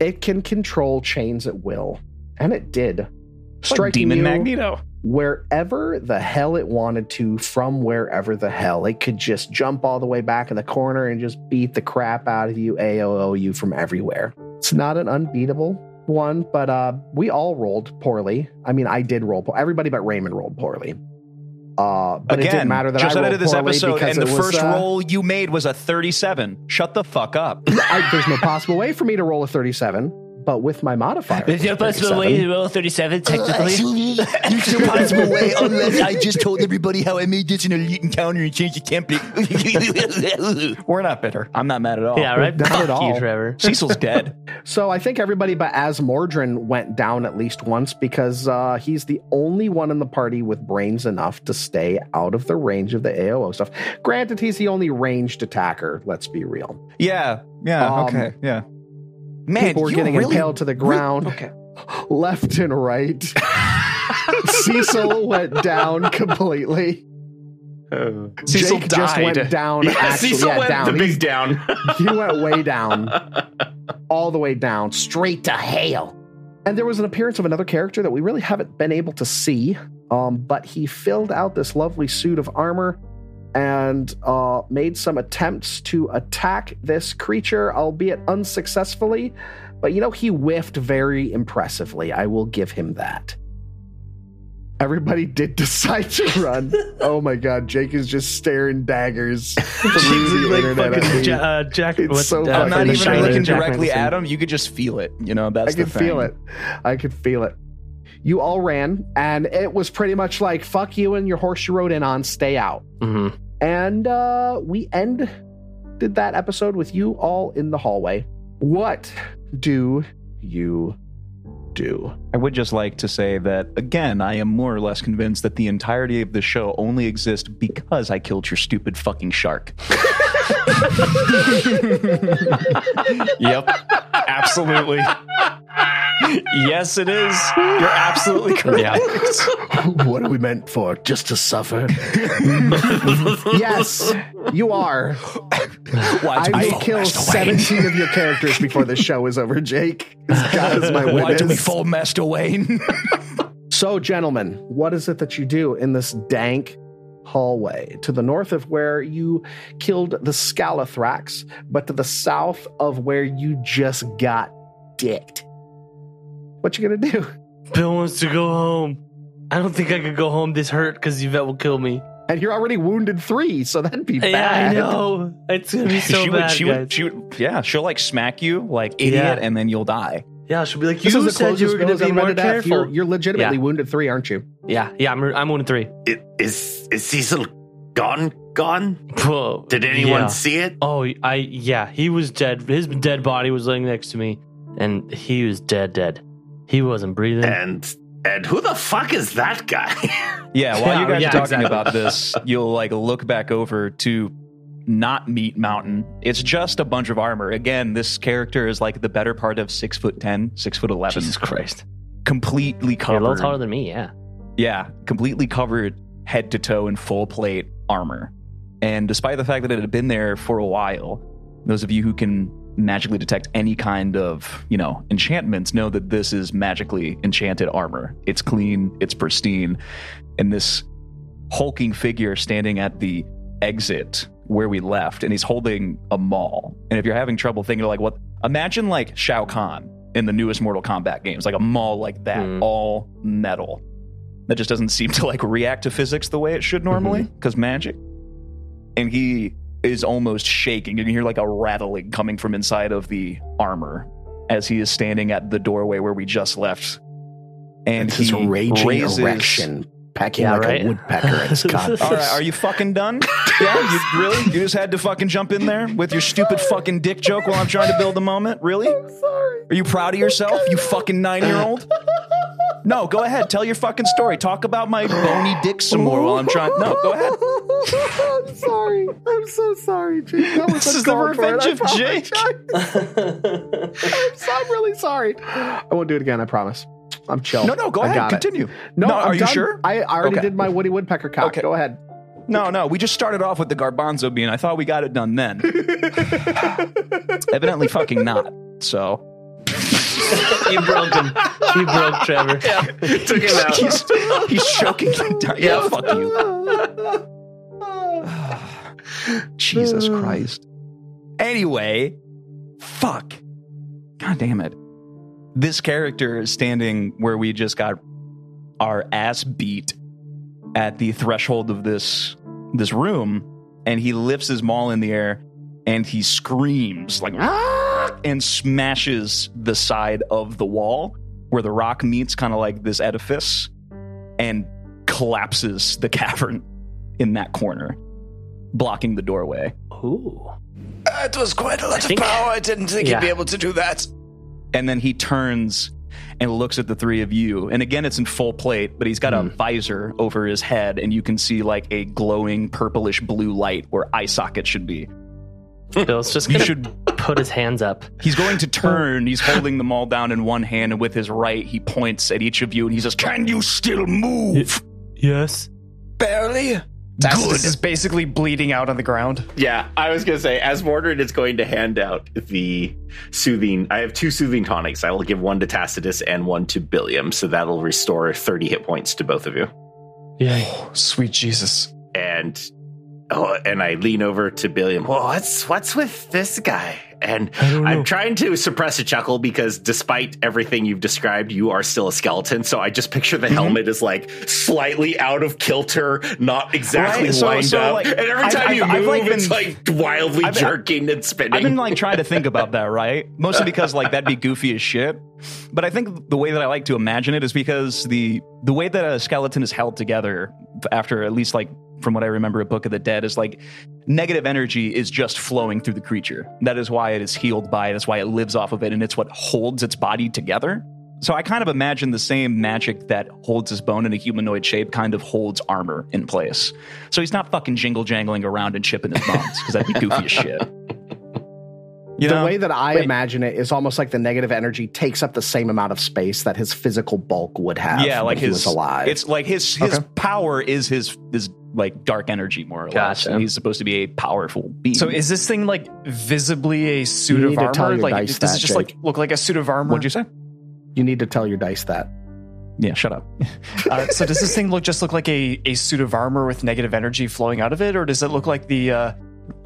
Speaker 2: it can control chains at will. And it did.
Speaker 5: Like Demon Magneto.
Speaker 2: wherever the hell it wanted to from wherever the hell. It could just jump all the way back in the corner and just beat the crap out of you, AOO you from everywhere. It's not an unbeatable one, but uh, we all rolled poorly. I mean, I did roll poorly. Everybody but Raymond rolled poorly. Uh, but
Speaker 5: Again,
Speaker 2: it didn't matter that
Speaker 5: just
Speaker 2: I
Speaker 5: edited this episode,
Speaker 2: because
Speaker 5: and the
Speaker 2: was,
Speaker 5: first
Speaker 2: uh,
Speaker 5: roll you made was a 37. Shut the fuck up.
Speaker 2: I, there's no possible way for me to roll a 37, but with my modifier.
Speaker 4: There's no possible way to roll 37 technically.
Speaker 5: There's no possible way unless I just told everybody how I made this an elite encounter and changed the template. We're not bitter. I'm not mad at all.
Speaker 4: yeah, right?
Speaker 2: Not at all.
Speaker 4: you, Trevor.
Speaker 5: Cecil's dead.
Speaker 2: So I think everybody but Azmordryn went down at least once because uh, he's the only one in the party with brains enough to stay out of the range of the AOO stuff. Granted, he's the only ranged attacker. Let's be real.
Speaker 5: Yeah. Yeah.
Speaker 2: Um,
Speaker 5: okay. Yeah. Man,
Speaker 2: People were getting
Speaker 5: really,
Speaker 2: impaled to the ground,
Speaker 5: Okay.
Speaker 2: left and right. Cecil went down completely.
Speaker 5: Cecil
Speaker 2: Jake just went down.
Speaker 6: Yeah,
Speaker 2: actually,
Speaker 6: Cecil
Speaker 2: yeah,
Speaker 6: went
Speaker 2: down.
Speaker 6: the
Speaker 2: He's-
Speaker 6: big down.
Speaker 2: he went way down, all the way down, straight to hell. And there was an appearance of another character that we really haven't been able to see, um, but he filled out this lovely suit of armor and uh, made some attempts to attack this creature, albeit unsuccessfully. But you know, he whiffed very impressively. I will give him that. Everybody did decide to run. oh my god, Jake is just staring daggers through the
Speaker 4: like
Speaker 2: internet. at
Speaker 4: fucking. Ja- uh, Jack.
Speaker 2: It's
Speaker 4: what's-
Speaker 2: so
Speaker 4: uh,
Speaker 5: I'm not even
Speaker 2: shiny.
Speaker 5: looking
Speaker 4: Jack
Speaker 5: directly
Speaker 4: Nicholson.
Speaker 5: at him. You could just feel it. You know, that's
Speaker 2: I could feel it. I could feel it. You all ran, and it was pretty much like, fuck you and your horse you rode in on, stay out.
Speaker 4: Mhm.
Speaker 2: And uh, we end did that episode with you all in the hallway. What do you do?
Speaker 5: I would just like to say that again, I am more or less convinced that the entirety of the show only exists because I killed your stupid fucking shark. yep, absolutely. Yes, it is. You're absolutely correct.
Speaker 2: what are we meant for? Just to suffer? yes, you are.
Speaker 5: Why
Speaker 2: I will kill 17 of your characters before the show is over, Jake. God is my
Speaker 5: Why do we
Speaker 2: witness.
Speaker 5: fall Master Wayne?
Speaker 2: So, gentlemen, what is it that you do in this dank hallway to the north of where you killed the Scalathrax, but to the south of where you just got dicked? What you gonna do?
Speaker 4: Bill wants to go home. I don't think I could go home this hurt because Yvette will kill me.
Speaker 2: And you're already wounded three, so that'd be
Speaker 4: Yeah,
Speaker 2: bad.
Speaker 4: I know. It's gonna be so
Speaker 5: she
Speaker 4: bad,
Speaker 5: would, she
Speaker 4: guys.
Speaker 5: would, she would, yeah, she'll like smack you like idiot,
Speaker 4: Yeah.
Speaker 5: and then you'll die.
Speaker 4: yeah, she'll be like, "You
Speaker 2: is the
Speaker 4: said you
Speaker 2: closest
Speaker 4: were gonna
Speaker 2: Bill's
Speaker 4: be
Speaker 2: ever
Speaker 4: more
Speaker 2: been to death.
Speaker 4: careful."
Speaker 2: You're, you're legitimately
Speaker 4: Yeah.
Speaker 2: wounded three, aren't you?
Speaker 4: yeah, yeah, I'm I'm wounded three.
Speaker 6: It, is is Cecil gone? Gone?
Speaker 4: Whoa.
Speaker 6: Did anyone
Speaker 4: Yeah.
Speaker 6: see it?
Speaker 4: Oh, I yeah, he was dead. His dead body was laying next to me, and he was dead, dead. He wasn't breathing.
Speaker 6: And and who the fuck is that guy?
Speaker 5: Yeah, while you guys
Speaker 4: yeah,
Speaker 5: are talking
Speaker 4: exactly.
Speaker 5: about this, you'll like look back over to not Meat Mountain. It's just a bunch of armor. Again, this character is like the better part of six foot ten, six foot eleven,
Speaker 4: Jesus Christ,
Speaker 5: completely
Speaker 4: you're a little taller than me. Yeah.
Speaker 5: Yeah, completely covered head to toe in full plate armor. And despite the fact that it had been there for a while, those of you who can magically detect any kind of, you know, enchantments know that this is magically enchanted armor. It's clean, it's pristine, and this hulking figure standing at the exit where we left, and he's holding a maul. And if you're having trouble thinking like what, imagine like Shao Kahn in the newest Mortal Kombat games, like a maul like that,
Speaker 4: Hmm.
Speaker 5: all metal that just doesn't seem to like react to physics the way it should normally because magic. And he is almost shaking. You can hear like a rattling coming from inside of the armor as he is standing at the doorway where we just left. And
Speaker 2: It's his
Speaker 5: he
Speaker 2: raging
Speaker 5: raises,
Speaker 2: erection, packing
Speaker 4: Yeah,
Speaker 2: like
Speaker 4: right?
Speaker 2: a woodpecker at his cock.
Speaker 5: All right, are you fucking done? Yeah, you really? You just had to fucking jump in there with your stupid fucking dick joke while I'm trying to build a moment? Really?
Speaker 2: sorry.
Speaker 5: Are you proud of yourself, you fucking nine year old? No, go ahead. Tell your fucking story. Talk about my bony dick some more while I'm trying. No, go ahead.
Speaker 2: I'm sorry. I'm so sorry, Jake. That was
Speaker 5: This is the
Speaker 2: uncalled for, and
Speaker 5: revenge of Jake.
Speaker 2: I'm, so, I'm really sorry. I won't do it again. I promise. I'm chill.
Speaker 5: No, no, go
Speaker 2: I
Speaker 5: ahead. Continue.
Speaker 2: No,
Speaker 5: No,
Speaker 2: I'm
Speaker 5: are you
Speaker 2: done.
Speaker 5: sure?
Speaker 2: I, I already
Speaker 5: Okay.
Speaker 2: did my Woody Woodpecker cock.
Speaker 5: Okay.
Speaker 2: Go ahead.
Speaker 5: No, no. We just started off with the garbanzo bean. I thought we got it done then. Evidently, fucking not. So
Speaker 4: you broke him. You broke Trevor. Yeah.
Speaker 6: Took him out.
Speaker 5: he's, he's choking. down. Yeah, fuck you. Jesus Christ. Anyway, fuck. God damn it. This character is standing where we just got our ass beat at the threshold of this this room, and he lifts his maul in the air and he screams like "Ah!" And smashes the side of the wall where the rock meets kind of like this edifice and collapses the cavern in that corner, blocking the doorway.
Speaker 4: Ooh.
Speaker 3: That was quite a lot
Speaker 4: think-
Speaker 3: of power. I didn't think
Speaker 4: Yeah.
Speaker 3: he'd be able to do that.
Speaker 5: And then he turns and looks at the three of you. And again, it's in full plate, but he's got a hmm. visor over his head, and you can see like a glowing purplish blue light where eye socket should be.
Speaker 4: Bill's just
Speaker 5: You
Speaker 4: gonna
Speaker 5: should.
Speaker 4: put his hands up.
Speaker 5: He's going to turn. He's holding them all down in one hand, and with his right, he points at each of you, and he says, "Can you still move?"
Speaker 4: Yes.
Speaker 3: Barely. Tacitus is basically bleeding out on the ground.
Speaker 6: Yeah, I was gonna say, Azmordryn is going to hand out the soothing. I have two soothing tonics. I will give one to Tacitus and one to Billiam, so that'll restore thirty hit points to both of you.
Speaker 3: Oh, sweet Jesus.
Speaker 6: And oh, and I lean over to Billiam. Well, what's what's with this guy? And I'm trying to suppress a chuckle because despite everything you've described, you are still a skeleton. So I just picture the mm-hmm. helmet as like slightly out of kilter, not exactly
Speaker 5: Right, so-
Speaker 6: lined
Speaker 5: so,
Speaker 6: up.
Speaker 5: like,
Speaker 6: and every time
Speaker 5: I've-
Speaker 6: you
Speaker 5: I've,
Speaker 6: move,
Speaker 5: like,
Speaker 6: it's
Speaker 5: been-
Speaker 6: like wildly
Speaker 5: I've been-
Speaker 6: jerking and spinning.
Speaker 5: I've been like trying to think about that, right? Mostly because like that'd be goofy as shit. But I think the way that I like to imagine it is because the the way that a skeleton is held together after at least like from what I remember a Book of the Dead is like negative energy is just flowing through the creature. That is why it is healed by it. That's why it lives off of it and it's what holds its body together. So I kind of imagine the same magic that holds his bone in a humanoid shape kind of holds armor in place. So he's not fucking jingle jangling around and chipping his bones because that'd be goofy as shit. You
Speaker 2: the
Speaker 5: know?
Speaker 2: way that I
Speaker 5: Wait.
Speaker 2: imagine it is almost like the negative energy takes up the same amount of space that his physical bulk would have.
Speaker 5: yeah, like
Speaker 2: when he
Speaker 5: his
Speaker 2: was alive.
Speaker 5: It's like his his
Speaker 2: Okay.
Speaker 5: power is his his like dark energy more or less. And he's supposed to be a powerful being.
Speaker 3: So is this thing like visibly a suit
Speaker 2: You
Speaker 3: of
Speaker 2: need to tell
Speaker 3: armor?
Speaker 2: your
Speaker 3: Like
Speaker 2: dice
Speaker 3: does
Speaker 2: that,
Speaker 3: it just
Speaker 2: Jake.
Speaker 3: like look like a suit of armor?
Speaker 5: what'd you say?
Speaker 2: you need to tell your dice that.
Speaker 5: Yeah, shut up.
Speaker 3: Uh, so does this thing look just look like a, a suit of armor with negative energy flowing out of it, or does it look like the uh,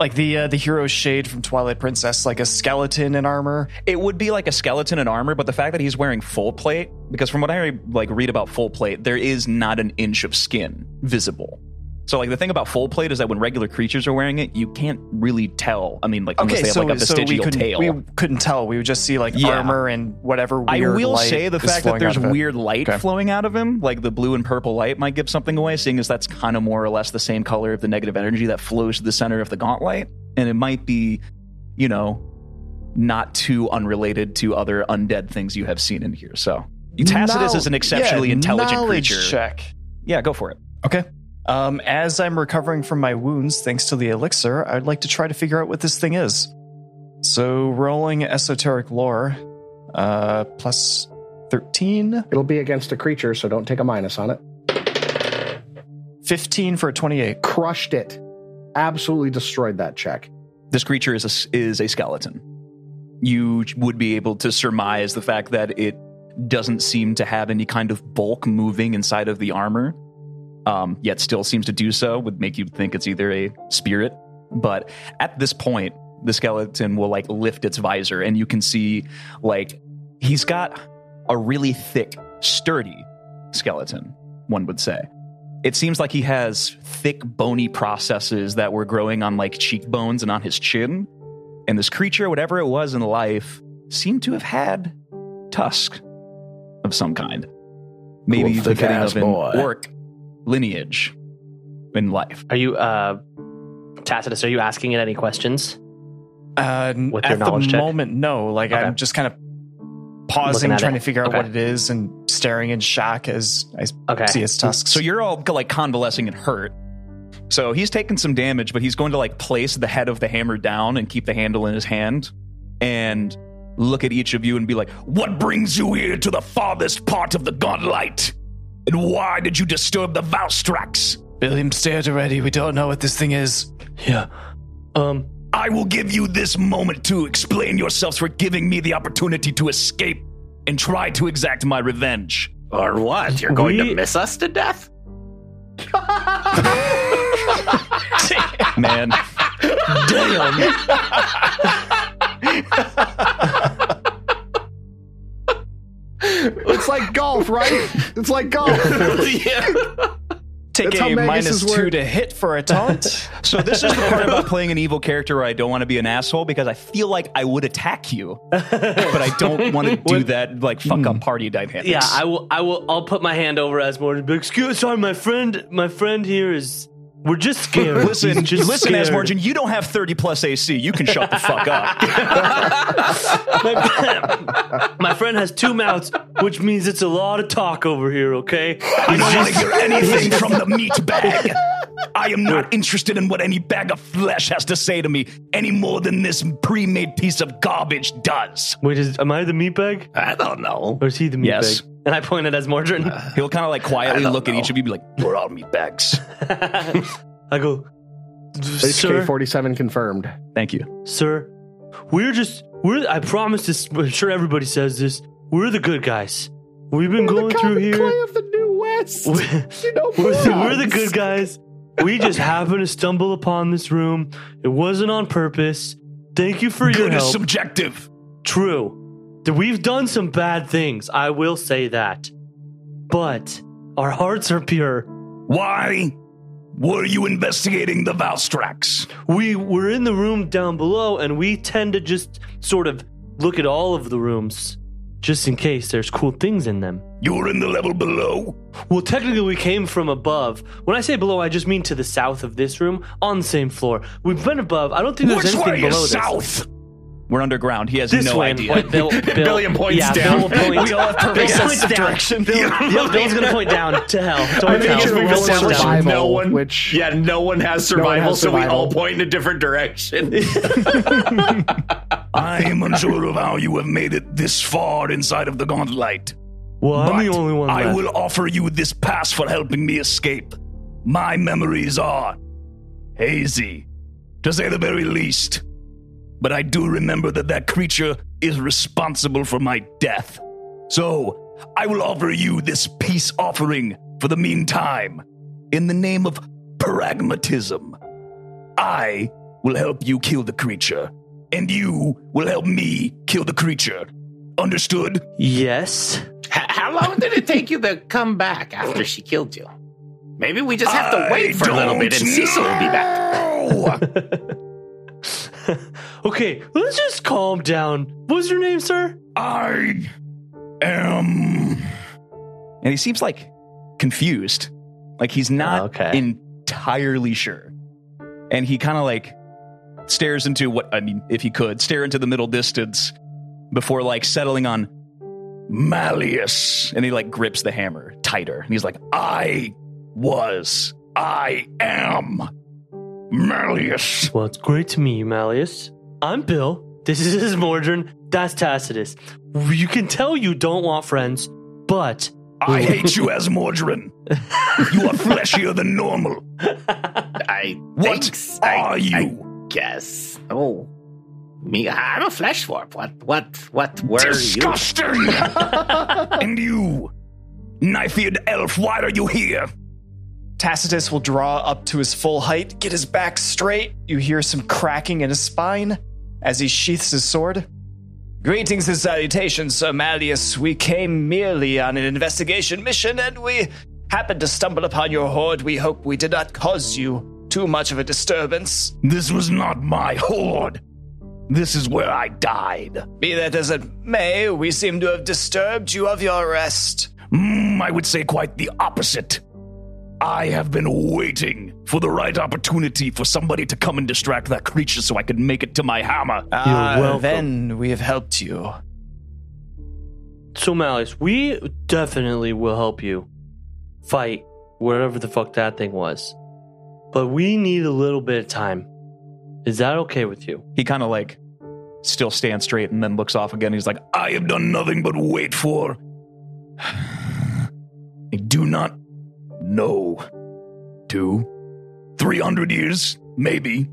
Speaker 3: like the uh, the hero shade from Twilight Princess, like a skeleton in armor?
Speaker 5: It would be like a skeleton in armor, but the fact that he's wearing full plate, because from what I like read about full plate, there is not an inch of skin visible. So like the thing about full plate is that when regular creatures are wearing it, you can't really tell. I mean, like unless they have like a
Speaker 3: we
Speaker 5: vestigial
Speaker 3: couldn't
Speaker 5: tail.
Speaker 3: we couldn't tell. We would just see like
Speaker 5: Yeah.
Speaker 3: armor and whatever.
Speaker 5: I will say the fact that there's
Speaker 3: out of it.
Speaker 5: weird light
Speaker 3: Okay.
Speaker 5: flowing out of him, like the blue and purple light, might give something away, seeing as that's kind of more or less the same color of the negative energy that flows to the center of the Gauntlight. And it might be, you know, not too unrelated to other undead things you have seen in here. So Tacitus
Speaker 3: Knowl-
Speaker 5: is an exceptionally
Speaker 3: yeah,
Speaker 5: intelligent creature.
Speaker 3: Check.
Speaker 5: Yeah, go for it.
Speaker 3: Okay. Um, as I'm recovering from my wounds thanks to the elixir, I'd like to try to figure out what this thing is. So rolling esoteric lore, uh, plus thirteen.
Speaker 2: It'll be against a creature, so don't take a minus on it.
Speaker 3: 15 for a 28.
Speaker 2: Crushed it. Absolutely destroyed that check.
Speaker 5: This creature is a, is a skeleton. You would be able to surmise the fact that it doesn't seem to have any kind of bulk moving inside of the armor, um, yet still seems to do so, would make you think it's either a spirit. But at this point, the skeleton will like lift its visor, and you can see like he's got a really thick, sturdy skeleton, one would say. It seems like he has thick, bony processes that were growing on like cheekbones and on his chin. And this creature, whatever it was in life, seemed to have had tusk of some kind. Maybe
Speaker 2: Cool,
Speaker 5: befitting
Speaker 2: thick-ass
Speaker 5: of an
Speaker 2: boy.
Speaker 5: orc lineage in life.
Speaker 4: Are you, uh, Tacitus, are you asking it any questions?
Speaker 3: Uh,
Speaker 4: With your
Speaker 3: at the
Speaker 4: knowledge check?
Speaker 3: moment, no. Like
Speaker 4: Okay.
Speaker 3: I'm just kind of pausing, trying
Speaker 4: it.
Speaker 3: to figure out
Speaker 4: Okay.
Speaker 3: what it is, and staring in shock as I
Speaker 4: Okay.
Speaker 3: see its tusks.
Speaker 5: So you're all like convalescing and hurt. So he's taking some damage, but he's going to like place the head of the hammer down and keep the handle in his hand and look at each of you and be like, What brings you here to the farthest part of the Gauntlight? And why did you disturb the Valstrax?
Speaker 3: Billiam stared already. We don't know what this thing is.
Speaker 4: Yeah. Um,
Speaker 5: I will give you this moment to explain yourselves for giving me the opportunity to escape and try to exact my revenge.
Speaker 6: or what? You're going
Speaker 4: We-
Speaker 6: to miss us to death?
Speaker 5: Man,
Speaker 2: It's like golf, right? It's like golf.
Speaker 6: yeah.
Speaker 3: Take
Speaker 2: That's
Speaker 3: a
Speaker 2: Magus
Speaker 3: minus
Speaker 2: is
Speaker 3: two
Speaker 2: word.
Speaker 3: to hit for a taunt.
Speaker 5: So this is the part about playing an evil character where I don't want to be an asshole because I feel like I would attack you, but I don't want to do that like fuck up hmm. party dynamics.
Speaker 4: yeah, I will. I will. I'll put my hand over Asmord and be like, "Excuse, sorry, my friend. My friend here is. We're just scared.
Speaker 5: listen,
Speaker 4: just
Speaker 5: listen,
Speaker 4: scared.
Speaker 5: Asmorgen, you don't have 30 plus AC. You can shut the fuck up.
Speaker 4: my, my friend has two mouths, which means it's a lot of talk over here. Okay.
Speaker 5: I don't want to hear anything from the meat bag. I am not interested in what any bag of flesh has to say to me any more than this pre-made piece of garbage does.
Speaker 4: Wait, is am I the meatbag,
Speaker 6: I don't know.
Speaker 4: or is he the meatbag?
Speaker 5: Yes.
Speaker 4: And I pointed Azmordryn. Uh,
Speaker 5: He'll kind of like quietly
Speaker 6: I don't
Speaker 5: look at each of you and be like, we're all meat bags.
Speaker 4: I go, sir,
Speaker 2: HK 47 confirmed.
Speaker 7: Thank you.
Speaker 4: sir, we're just we're. I promise this. I'm sure everybody says this. We're the good guys. We've been going
Speaker 2: the
Speaker 4: through here.
Speaker 2: Clay of the New West.
Speaker 4: We-
Speaker 2: you know,
Speaker 4: We're the, we're the good guys. We just happened to stumble upon this room. It wasn't on purpose. Thank you for your
Speaker 5: Good is
Speaker 4: help.
Speaker 5: subjective.
Speaker 4: True. That We've done some bad things. I will say that. But our hearts are pure.
Speaker 5: Why were you investigating the Valstrax?
Speaker 4: We were in the room down below and we tend to just sort of look at all of the rooms just in case there's cool things in them.
Speaker 5: You were in the level below.
Speaker 4: Well, technically, we came from above. When I say below, I just mean to the south of this room on the same floor. We've been above. I don't think there's
Speaker 5: Which
Speaker 4: anything
Speaker 5: way
Speaker 4: below
Speaker 5: is
Speaker 4: this.
Speaker 5: south?
Speaker 7: We're underground. He has
Speaker 4: This
Speaker 7: no
Speaker 4: way,
Speaker 7: idea.
Speaker 4: Point. Bill, Bill,
Speaker 6: Billion points
Speaker 4: yeah,
Speaker 6: down.
Speaker 4: Bill will point.
Speaker 7: We all have perfect
Speaker 4: Bill
Speaker 7: sense
Speaker 4: points
Speaker 7: of
Speaker 4: down.
Speaker 7: direction.
Speaker 4: Bill, yep, Bill's gonna point down to hell.
Speaker 2: I think
Speaker 6: we
Speaker 2: roll
Speaker 4: Bill's
Speaker 6: established
Speaker 2: survival,
Speaker 6: no one,
Speaker 2: which-
Speaker 6: yeah, no one has survival,
Speaker 2: has
Speaker 6: so we all point in a different direction.
Speaker 5: I am unsure of how you have made it this far inside of the Gauntlight.
Speaker 4: Well, I'm the only one
Speaker 5: I
Speaker 4: left.
Speaker 5: will offer you this pass for helping me escape. My memories are hazy, to say the very least. But I do remember that that creature is responsible for my death. So, I will offer you this peace offering for the meantime, in the name of pragmatism. I will help you kill the creature, and you will help me kill the creature. Understood?
Speaker 4: Yes.
Speaker 6: H- How long did it take you to come back after she killed you? Maybe we just have to
Speaker 5: I
Speaker 6: wait for a little bit and
Speaker 5: don't
Speaker 6: Cecil will be back.
Speaker 4: okay, let's just calm down. What's your name, sir?
Speaker 5: I am.
Speaker 7: and he seems like confused. Like he's not oh,
Speaker 4: Okay.
Speaker 5: entirely sure.
Speaker 7: and he kind of like stares into what I mean, if he could stare into the middle distance before like settling on
Speaker 5: Malleus.
Speaker 7: and he like grips the hammer tighter and he's like
Speaker 5: I was. I am. Malleus.
Speaker 4: Well, it's great to meet you, Malleus. I'm Bill. This is Mordrin. That's Tacitus. You can tell you don't want friends, but
Speaker 5: I hate you Azmordryn. You are fleshier than normal.
Speaker 6: I
Speaker 5: What
Speaker 6: thanks. I-
Speaker 5: are you?
Speaker 6: I guess. Oh, me. I'm a flesh warp. What? What? What were you?
Speaker 5: Disgusting! and you, knife-eared elf, why are you here?
Speaker 3: Tacitus will draw up to his full height, get his back straight. You hear some cracking in his spine as he sheaths his sword. Greetings and salutations, Sir Malleus. We came merely on an investigation mission and we happened to stumble upon your hoard. We hope we did not cause you too much of a disturbance.
Speaker 5: This was not my hoard. This is where I died.
Speaker 3: Be that as it may, we seem to have disturbed you of your rest.
Speaker 5: Mm, I would say quite the opposite. I have been waiting for the right opportunity for somebody to come and distract that creature so I could make it to my hammer.
Speaker 3: Ah,
Speaker 4: welcome.
Speaker 3: then we have helped you.
Speaker 4: so Malleus, we definitely will help you fight whatever the fuck that thing was. But we need a little bit of time. Is that okay with you?
Speaker 7: he kind of like still stands straight and then looks off again he's like
Speaker 5: I have done nothing but wait for. I do not know. Two, three hundred years, maybe.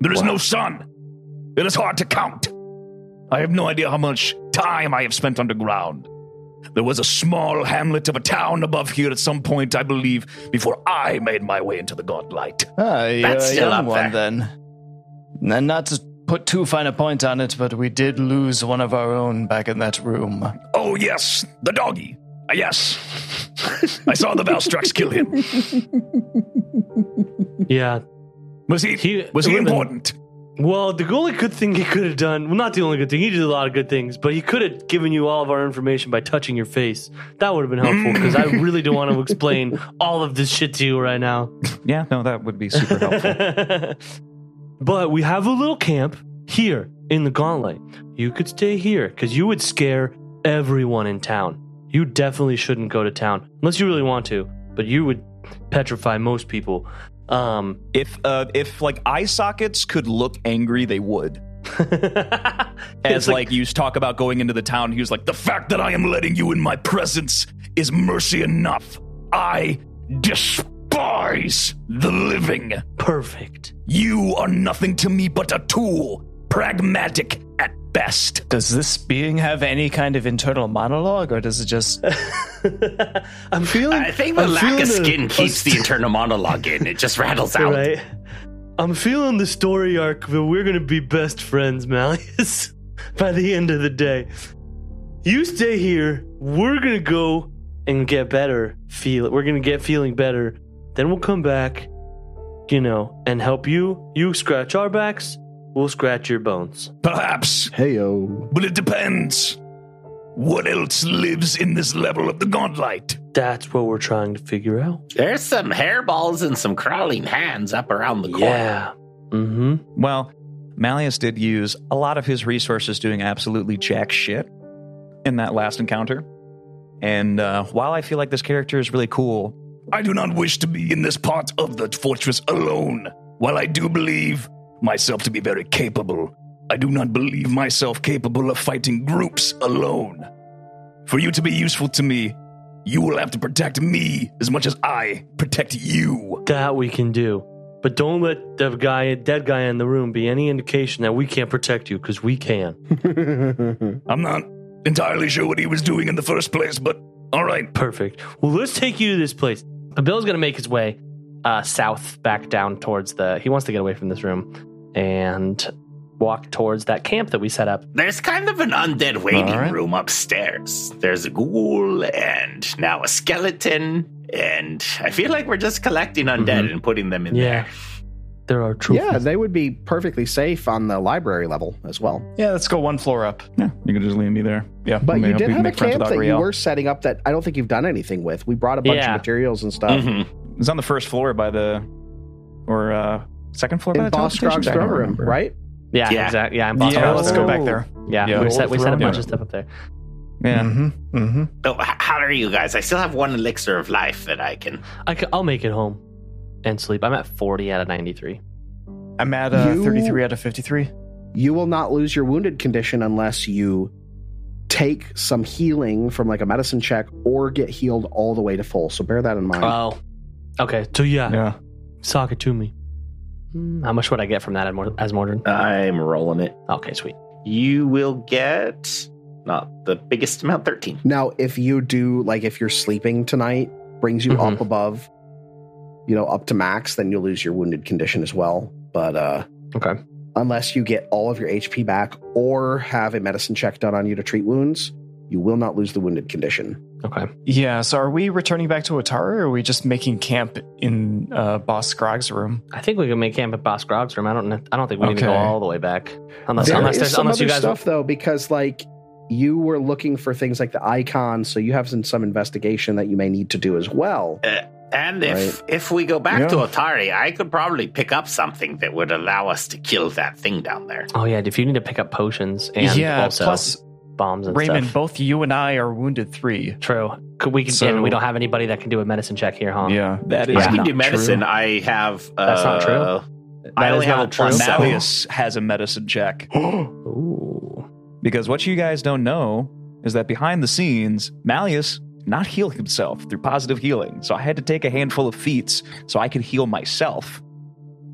Speaker 5: There is no sun. It is hard to count. I have no idea how much time I have spent underground. There was a small hamlet of a town above here at some point, I believe, before I made my way into the Gauntlight.
Speaker 3: Ah, you're
Speaker 6: That's
Speaker 3: a
Speaker 6: still
Speaker 3: young one
Speaker 6: there.
Speaker 3: then. And not to put too fine a point on it, but we did lose one of our own back in that room.
Speaker 5: Oh, yes, the doggy. Uh, yes. I saw the Velstrac kill him.
Speaker 4: Yeah.
Speaker 5: Was he,
Speaker 4: He-
Speaker 5: was he
Speaker 4: it been-
Speaker 5: important?
Speaker 4: Well, the only good thing he could have done, well, not the only good thing, he did a lot of good things, but he could have given you all of our information by touching your face. That would have been helpful because I really don't want to explain all of this shit to you right now.
Speaker 7: yeah no that would be super helpful
Speaker 4: but we have a little camp here in the Gauntlight. You could stay here because you would scare everyone in town. You definitely shouldn't go to town unless you really want to, but you would petrify most people. Um,
Speaker 7: if uh if like eye sockets could look angry they would as
Speaker 4: It's
Speaker 7: like, you talk about going into the town he was like
Speaker 5: The fact that I am letting you in my presence is mercy enough. I
Speaker 8: despise the living.
Speaker 4: Perfect.
Speaker 8: You are nothing to me but a tool, pragmatic at best.
Speaker 3: Does this being have any kind of internal monologue, or does it just?
Speaker 4: I'm feeling.
Speaker 6: I think the
Speaker 4: I'm
Speaker 6: lack of skin
Speaker 4: a
Speaker 6: keeps the
Speaker 4: st-
Speaker 6: internal monologue in. It just rattles out.
Speaker 4: Right. I'm feeling the story arc that we're gonna be best friends, Malleus. By the end of the day, you stay here. We're gonna go and get better. Feel we're gonna get feeling better. Then we'll come back, you know, and help you. You scratch our backs. We'll scratch your bones.
Speaker 8: Perhaps,
Speaker 2: Heyo.
Speaker 8: but it depends. What else lives in this level of the Gauntlight?
Speaker 4: That's what we're trying to figure out.
Speaker 6: There's some hairballs and some crawling hands up around the corner.
Speaker 4: Yeah. Mm-hmm.
Speaker 5: Well, Malleus did use a lot of his resources doing absolutely jack shit in that last encounter. And uh, while I feel like this character is really cool,
Speaker 8: I do not wish to be in this part of the fortress alone. While I do believe myself to be very capable, I do not believe myself capable of fighting groups alone. For you to be useful to me, you will have to protect me as much as I protect you.
Speaker 4: That we can do. But don't let the guy, dead guy in the room, be any indication that we can't protect you, because we can.
Speaker 8: I'm not entirely sure what he was doing in the first place, but all right.
Speaker 4: Perfect. Well, let's take you to this place. Bill's gonna make his way uh, south, back down towards the. He wants to get away from this room and walk towards that camp that we set up.
Speaker 6: There's kind of an undead waiting
Speaker 3: All right.
Speaker 6: room upstairs. There's a ghoul and now a skeleton, and I feel like we're just collecting undead
Speaker 4: Mhm.
Speaker 6: and putting them in
Speaker 4: Yeah.
Speaker 6: there.
Speaker 4: There are trophies.
Speaker 2: Yeah, they would be perfectly safe on the library level as well.
Speaker 3: Yeah, let's go one floor up.
Speaker 5: yeah, you can just leave me there. Yeah,
Speaker 2: But you did have a camp
Speaker 5: with
Speaker 2: that you were setting up that I don't think you've done anything with. We brought a bunch
Speaker 4: Yeah.
Speaker 2: of materials and stuff.
Speaker 6: Mhm.
Speaker 5: It's on the first floor by the, or uh, second floor by the
Speaker 2: Boss
Speaker 5: teleportation
Speaker 2: Scrog's
Speaker 5: I don't
Speaker 2: throne room,
Speaker 5: remember.
Speaker 2: right?
Speaker 4: yeah,
Speaker 6: Yeah.
Speaker 4: exactly. Yeah, I'm Boss
Speaker 3: Yeah,
Speaker 4: Scrog's
Speaker 3: let's go back there.
Speaker 4: Yeah,
Speaker 3: Yeah.
Speaker 4: we set, we set a bunch of stuff up there.
Speaker 5: Yeah.
Speaker 3: Mm-hmm. Mm-hmm.
Speaker 6: Oh, how are you guys? I still have one elixir of life that I can.
Speaker 4: I will make it home and sleep. I'm at 40 out of 93.
Speaker 3: I'm at uh,
Speaker 2: You-
Speaker 3: 33 out of 53.
Speaker 2: You will not lose your wounded condition unless you take some healing from like a medicine check or get healed all the way to full. So bear that in mind.
Speaker 4: Oh, okay. So yeah,
Speaker 5: Yeah.
Speaker 4: sock it to me. Hmm, How much would I get from that as Mord- Mordred?
Speaker 6: I'm rolling it.
Speaker 4: Okay, sweet.
Speaker 6: You will get not the biggest amount, 13.
Speaker 2: Now, if you do like if you're sleeping tonight, brings you
Speaker 4: Mhm.
Speaker 2: up above, you know, up to max, then you'll lose your wounded condition as well. But uh
Speaker 4: Okay.
Speaker 2: unless you get all of your HP back or have a medicine check done on you to treat wounds, you will not lose the wounded condition.
Speaker 4: Okay.
Speaker 3: Yeah, so are we returning back to Otari or are we just making camp in uh, Boss Scrog's room?
Speaker 4: I think we can make camp at Boss Grog's room. I don't. I don't think we need to go all the way back, unless
Speaker 2: There
Speaker 4: unless
Speaker 2: is
Speaker 4: there's
Speaker 2: some
Speaker 4: unless you
Speaker 2: other
Speaker 4: guys.
Speaker 2: stuff though, because like you were looking for things like the icon, so you have some, some investigation that you may need to do as well.
Speaker 6: And if if we go back
Speaker 3: Yeah.
Speaker 6: to Otari, I could probably pick up something that would allow us to kill that thing down there.
Speaker 4: Oh yeah, if you need to pick up potions and
Speaker 3: yeah,
Speaker 4: also
Speaker 3: plus
Speaker 4: bombs and
Speaker 3: Raymond,
Speaker 4: stuff.
Speaker 3: both you and I are wounded three.
Speaker 4: True. Could we? Can,
Speaker 3: So-
Speaker 4: and we don't have anybody that can do a medicine check here, huh?
Speaker 3: Yeah.
Speaker 5: That is
Speaker 6: I can
Speaker 5: not
Speaker 6: do medicine.
Speaker 5: true.
Speaker 6: I have. Uh,
Speaker 4: That's not true?
Speaker 6: I only have a
Speaker 4: not true.
Speaker 6: plus.
Speaker 5: Malleus has a medicine check.
Speaker 4: Ooh.
Speaker 5: Because what you guys don't know is that behind the scenes, Malleus not heal himself through positive healing. So I had to take a handful of feats so I could heal myself.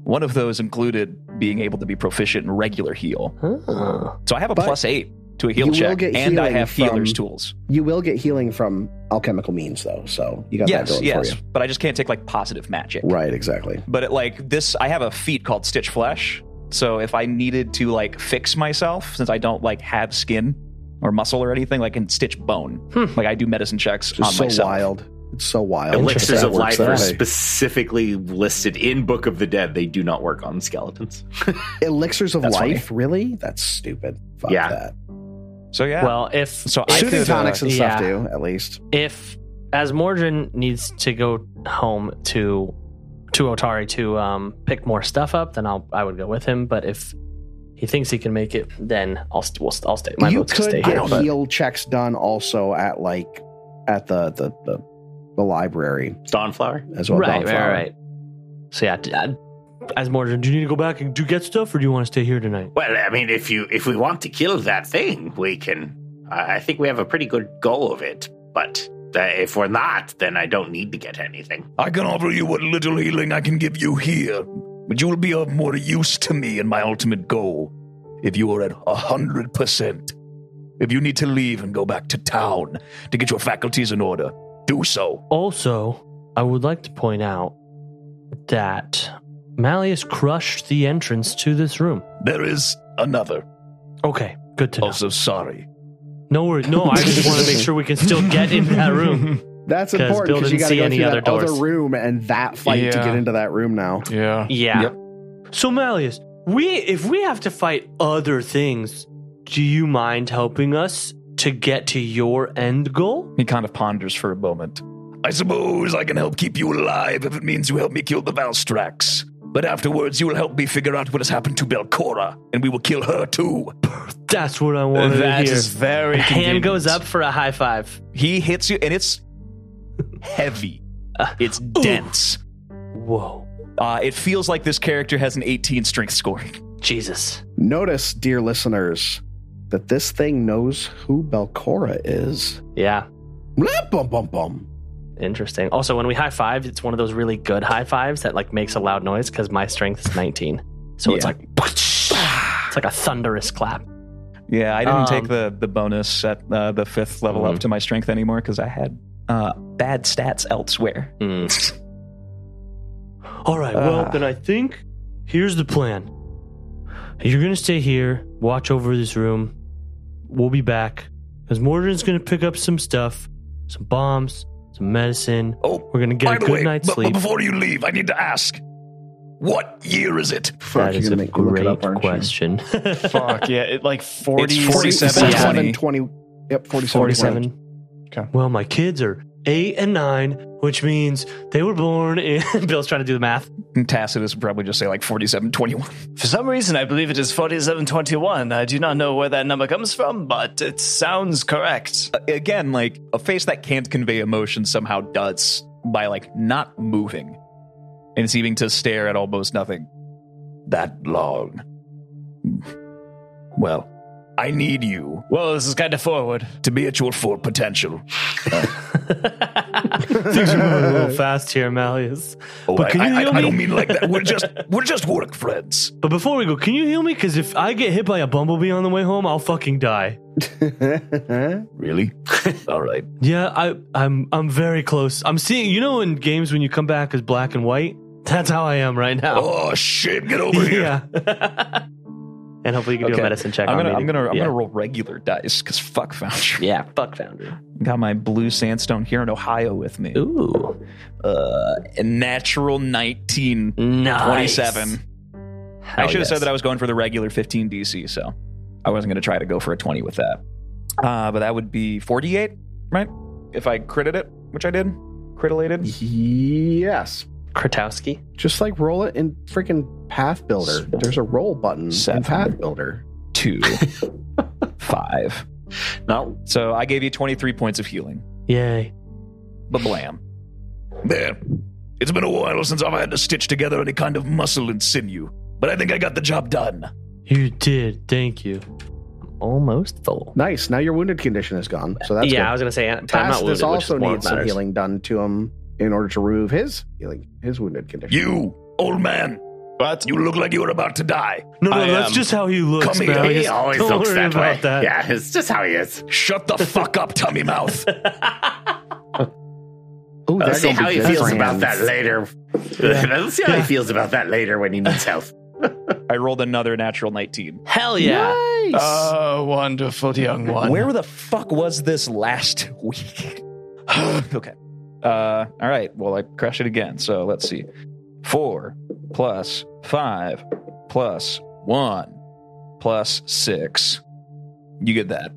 Speaker 5: One of those included being able to be proficient in regular heal.
Speaker 4: Huh.
Speaker 5: So I have a
Speaker 2: But
Speaker 5: plus eight to a heal
Speaker 2: you will
Speaker 5: check,
Speaker 2: get
Speaker 5: and I
Speaker 2: healing
Speaker 5: have healer's
Speaker 2: from-
Speaker 5: tools.
Speaker 2: You will get healing from alchemical means though, so you got
Speaker 5: Yes,
Speaker 2: that going
Speaker 5: yes,
Speaker 2: for you.
Speaker 5: but I just can't take like positive magic.
Speaker 2: Right, exactly.
Speaker 5: But it, like this, I have a feat called Stitch Flesh. So if I needed to like fix myself, since I don't like have skin or muscle or anything, like can stitch bone.
Speaker 4: Hmm.
Speaker 5: Like I do medicine checks
Speaker 2: It's
Speaker 5: on
Speaker 2: so
Speaker 5: myself.
Speaker 2: wild. It's so wild.
Speaker 6: Elixirs of life are
Speaker 2: way.
Speaker 6: specifically listed in Book of the Dead. They do not work on skeletons.
Speaker 2: Elixirs of
Speaker 5: That's
Speaker 2: life, really? That's stupid. Fuck
Speaker 6: Yeah.
Speaker 2: that.
Speaker 5: So yeah.
Speaker 4: Well, if
Speaker 5: so I
Speaker 2: Shooting
Speaker 5: could, uh,
Speaker 2: tonics and stuff
Speaker 4: yeah.
Speaker 2: do, at least.
Speaker 4: if Azmordryn needs to go home to to Otari to um, pick more stuff up, then I'll I would go with him. But if he thinks he can make it, then I'll st- we'll, I'll stay. My
Speaker 2: you
Speaker 4: vote's
Speaker 2: could
Speaker 4: stay
Speaker 2: get
Speaker 4: here. but-
Speaker 2: heal checks done also at like at the the the, the library
Speaker 6: Dawnflower.
Speaker 2: as well.
Speaker 4: right, right,
Speaker 2: Dawnflower.
Speaker 4: right. So yeah, d- uh, Azmordryn, do you need to go back and do get stuff, or do you want to stay here tonight?
Speaker 6: Well, I mean, if you if we want to kill that thing, we can. I I think we have a pretty good go of it. But Uh, if we're not, then I don't need to get anything.
Speaker 8: I can offer you what little healing I can give you here, but you will be of more use to me in my ultimate goal if you are at a hundred percent. If you need to leave and go back to town to get your faculties in order, do so.
Speaker 4: Also, I would like to point out that Malleus crushed the entrance to this room.
Speaker 8: There is another.
Speaker 4: Okay, good to know.
Speaker 8: Also, sorry.
Speaker 4: No worries. No, I just want to make sure we can still get in that room.
Speaker 2: That's
Speaker 4: 'Cause
Speaker 2: important
Speaker 4: Bill
Speaker 2: because you
Speaker 4: didn't
Speaker 2: got to
Speaker 4: see
Speaker 2: go
Speaker 4: any
Speaker 2: through
Speaker 4: other
Speaker 2: that other
Speaker 4: doors.
Speaker 2: room and that fight to
Speaker 3: Yeah.
Speaker 2: get into that room now.
Speaker 3: Yeah.
Speaker 4: Yeah.
Speaker 5: Yep.
Speaker 4: So Malleus, we if we have to fight other things, do you mind helping us to get to your end goal?
Speaker 5: He kind of ponders for a moment.
Speaker 8: I suppose I can help keep you alive if it means you help me kill the Velstrac. But afterwards, you will help me figure out what has happened to Belcorra, and we will kill her too.
Speaker 4: That's what I wanted
Speaker 3: That
Speaker 4: to hear.
Speaker 3: is very
Speaker 4: Hand
Speaker 3: convenient.
Speaker 4: goes up for a high five.
Speaker 5: He hits you, and it's heavy. It's dense.
Speaker 4: Whoa.
Speaker 5: Uh, it feels like this character has an 18 strength scoring.
Speaker 4: Jesus.
Speaker 2: Notice, dear listeners, that this thing knows who Belcorra is.
Speaker 4: Yeah.
Speaker 2: Blah, bum, bum, bum.
Speaker 4: Interesting. Also, when we high five, it's one of those really good high fives that like makes a loud noise because my strength is 19. So it's like it's like a thunderous clap.
Speaker 5: Yeah, I didn't
Speaker 4: Um,
Speaker 5: take the the bonus at uh, the fifth level
Speaker 4: Mhm.
Speaker 5: up to my strength anymore because I had uh, bad stats elsewhere.
Speaker 4: Mm. All right. Well,
Speaker 5: Ah.
Speaker 4: then I think here's the plan. You're gonna stay here, watch over this room. We'll be back because Mordred's gonna pick up some stuff, some bombs, some medicine.
Speaker 8: Oh,
Speaker 4: We're gonna get a good
Speaker 8: way,
Speaker 4: night's
Speaker 8: but, but
Speaker 4: sleep.
Speaker 8: before you leave, I need to ask what year is it?
Speaker 2: Fuck,
Speaker 4: that
Speaker 2: you're
Speaker 4: is
Speaker 2: gonna
Speaker 4: a
Speaker 2: make me look it
Speaker 4: great
Speaker 2: up,
Speaker 4: question.
Speaker 3: Fuck yeah! It like 40,
Speaker 5: It's 47,
Speaker 2: 47,
Speaker 5: 20.
Speaker 2: 20. Yep, 47.
Speaker 4: 47.
Speaker 3: Okay.
Speaker 4: Well, my kids are eight and nine, which means they were born in. Bill's trying to do the math.
Speaker 5: And Tacitus would probably just say like 47, 21.
Speaker 3: For some reason, I believe it is forty-seven twenty-one. I do not know where that number comes from, but it sounds correct.
Speaker 5: Uh, Again, like a face that can't convey emotion somehow does by like not moving and seeming to stare at almost nothing that long. Well,
Speaker 8: I need you
Speaker 3: Well, this is kind of forward.
Speaker 8: to be at your full potential.
Speaker 4: Things are moving a little fast here, Malleus.
Speaker 8: Oh,
Speaker 4: But
Speaker 8: I,
Speaker 4: can you
Speaker 8: I,
Speaker 4: heal
Speaker 8: I, I don't mean like that. We're just we're just work friends.
Speaker 4: But before we go, can you heal me? Because if I get hit by a bumblebee on the way home, I'll fucking die.
Speaker 8: Really? All right.
Speaker 4: Yeah, I, I'm I'm very close. I'm seeing. You know, in games when you come back as black and white, that's how I am right now.
Speaker 8: Oh shit! Get over here.
Speaker 4: yeah. And hopefully you can do a medicine check.
Speaker 5: I'm gonna
Speaker 4: me
Speaker 5: I'm gonna I'm
Speaker 4: yeah.
Speaker 5: gonna roll regular dice because fuck Foundry.
Speaker 4: Yeah, fuck Foundry.
Speaker 5: Got my blue sandstone here in Ohio with me.
Speaker 4: Ooh,
Speaker 5: Uh, a natural 19,
Speaker 4: nice.
Speaker 5: 27. I
Speaker 4: Hell
Speaker 5: should have
Speaker 4: yes.
Speaker 5: said that I was going for the regular 15 DC, so I wasn't going to try to go for a 20 with that. Uh, but that would be 48, right? If I critted it, which I did. Critilated.
Speaker 2: yes.
Speaker 4: Kratowski.
Speaker 2: Just like roll it in freaking Pathbuilder. There's a roll button
Speaker 5: Seven.
Speaker 2: in Pathbuilder.
Speaker 5: Two. five.
Speaker 6: No,
Speaker 5: So I gave you 23 points of healing.
Speaker 4: Yay.
Speaker 5: But blam.
Speaker 8: There. It's been a while since I've had to stitch together any kind of muscle and sinew, but I think I got the job done.
Speaker 4: You did. Thank you. Almost full.
Speaker 2: Nice. Now your wounded condition is gone. So that's
Speaker 4: yeah,
Speaker 2: good.
Speaker 4: I was gonna say. Uh, I'm not
Speaker 2: Tacitus
Speaker 4: wounded, which
Speaker 2: also
Speaker 4: is
Speaker 2: needs some
Speaker 4: matters.
Speaker 2: healing done to him in order to remove his healing, his wounded condition.
Speaker 8: You, old man,
Speaker 3: What?
Speaker 8: you look like you were about to die.
Speaker 4: No, no,
Speaker 3: I
Speaker 4: that's
Speaker 3: am.
Speaker 4: just how he looks.
Speaker 8: Come here.
Speaker 4: Malleus.
Speaker 6: he always
Speaker 4: Don't
Speaker 6: looks
Speaker 4: worry
Speaker 6: that
Speaker 4: about
Speaker 6: way.
Speaker 4: that.
Speaker 6: Yeah, it's just how he is.
Speaker 8: Shut the fuck up, tummy mouth.
Speaker 2: Ooh,
Speaker 6: Let's see
Speaker 2: gonna
Speaker 6: how
Speaker 2: be
Speaker 6: he
Speaker 2: good
Speaker 6: feels about that later. Let's see how he feels about that later when he needs help.
Speaker 5: I rolled another natural 19.
Speaker 4: Hell yeah.
Speaker 2: Nice.
Speaker 3: Oh, wonderful young one.
Speaker 5: Where the fuck was this last week? okay. Uh, all right. Well, I crashed it again. So let's see. Four plus five plus one plus six. You get that.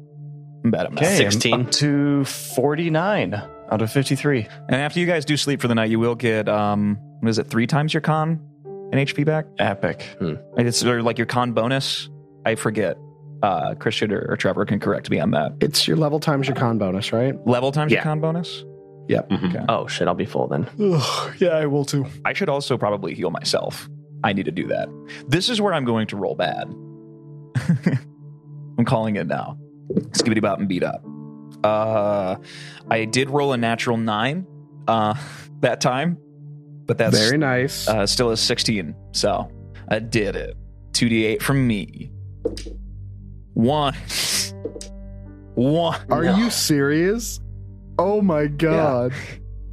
Speaker 5: I'm bad at math.
Speaker 3: Okay, I'm
Speaker 4: 16.
Speaker 3: up to 49 out of 53.
Speaker 5: And after you guys do sleep for the night, you will get um, what is it? Three times your con and HP back.
Speaker 3: Epic.
Speaker 5: And It's or like your con bonus. I forget. Uh, Christian or, or Trevor can correct me on that.
Speaker 2: It's your level times your con bonus, right?
Speaker 5: Level times your con bonus.
Speaker 2: Yep.
Speaker 6: Mhm.
Speaker 5: Okay.
Speaker 4: Oh shit, I'll be full then.
Speaker 3: yeah, I will too.
Speaker 5: I should also probably heal myself. I need to do that. This is where I'm going to roll bad. I'm calling it now. Skibbity bop and beat up. Uh, I did roll a natural nine uh, that time, but that's
Speaker 2: Very nice.
Speaker 5: uh, still a 16. So I did it. 2d8 from me. One. One.
Speaker 2: Are you serious? Oh my god.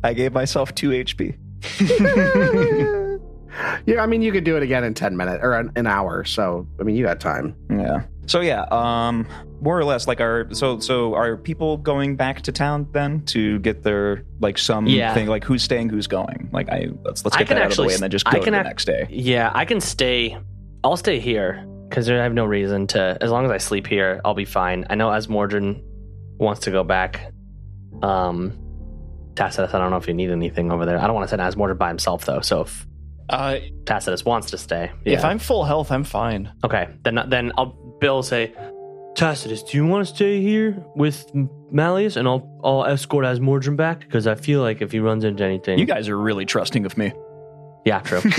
Speaker 5: I gave myself 2 HP.
Speaker 2: yeah, I mean, you could do it again in 10 minutes or an, an hour. So, I mean, you got time.
Speaker 5: Yeah. So yeah, um more or less like are so so are people going back to town then to get their like some
Speaker 4: Yeah.
Speaker 5: thing like who's staying who's going? Like I let's let's
Speaker 4: I
Speaker 5: get
Speaker 4: can
Speaker 5: that out of the
Speaker 4: actually
Speaker 5: way and then just
Speaker 4: I
Speaker 5: go to
Speaker 4: can
Speaker 5: the
Speaker 4: ac-
Speaker 5: next day.
Speaker 4: Yeah, I can stay. I'll stay here because I have no reason to. As long as I sleep here, I'll be fine. I know Azmordryn wants to go back. Um, Tacitus, I don't know if you need anything over there. I don't want to send Azmordryn by himself though. So if
Speaker 3: Uh,
Speaker 4: Tacitus wants to stay,
Speaker 3: If. I'm full health, I'm fine.
Speaker 4: okay, then then I'll Bill say, Tacitus, do you want to stay here with Malleus, and I'll I'll escort Azmordryn back because I feel like if he runs into anything,
Speaker 5: You guys are really trusting of me.
Speaker 4: yeah, true,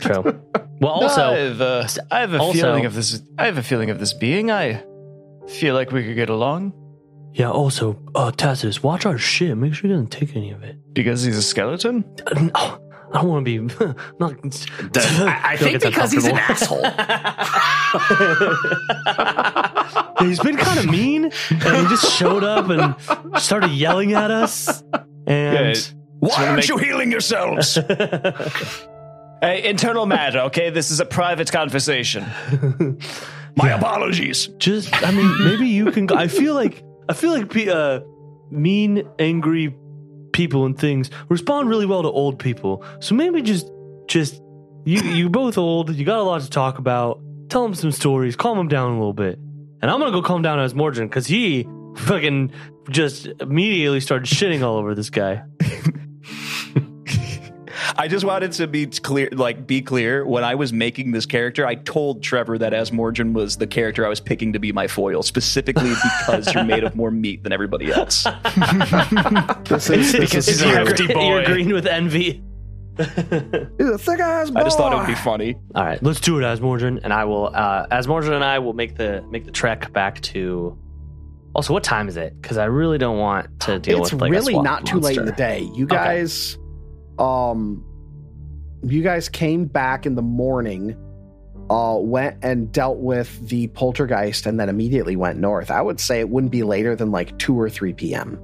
Speaker 4: true. Well,
Speaker 3: I
Speaker 4: also,
Speaker 3: have, uh, I have a
Speaker 4: also-
Speaker 3: feeling of this. I have a feeling of this being. I feel like we could get along
Speaker 4: yeah, also, uh, Tacitus, watch our shit. Make sure he doesn't take any of it.
Speaker 3: because he's a skeleton.
Speaker 4: Uh, no, I don't want to be. not,
Speaker 6: I, I think because he's an asshole.
Speaker 4: Yeah, he's been kind of mean, and he just showed up and started yelling at us. And
Speaker 8: Why aren't you healing yourselves?
Speaker 3: Hey, internal matter. Okay, this is a private conversation.
Speaker 8: My apologies.
Speaker 4: just, I mean, maybe you can. I feel like I feel like uh, mean, angry people and things respond really well to old people. So maybe just, just you, you both old. You got a lot to talk about. Tell them some stories. Calm them down a little bit. And I'm gonna go calm down as Morgan because he fucking just immediately started shitting all over this guy.
Speaker 5: I just wanted to be clear, like be clear. When I was making this character, I told Trevor that Azmordryn was the character I was picking to be my foil, specifically because you're made of more meat than everybody else.
Speaker 2: This is, this
Speaker 3: Because
Speaker 2: is
Speaker 3: he's a
Speaker 4: you're,
Speaker 3: hefty boy.
Speaker 4: you're green with envy.
Speaker 2: He's a thick ass
Speaker 5: I just thought it would be funny.
Speaker 4: All right, let's do it, Azmordryn, and I will. Uh, Azmordryn and I will make the make the trek back to. Also, what time is it? Because I really don't want to deal
Speaker 2: it's
Speaker 4: with like a
Speaker 2: really
Speaker 4: swamp
Speaker 2: not too late in the day. You guys, um, you guys came back in the morning, uh, went and dealt with the poltergeist, and then immediately went north. I would say it wouldn't be later than like two or three p.m.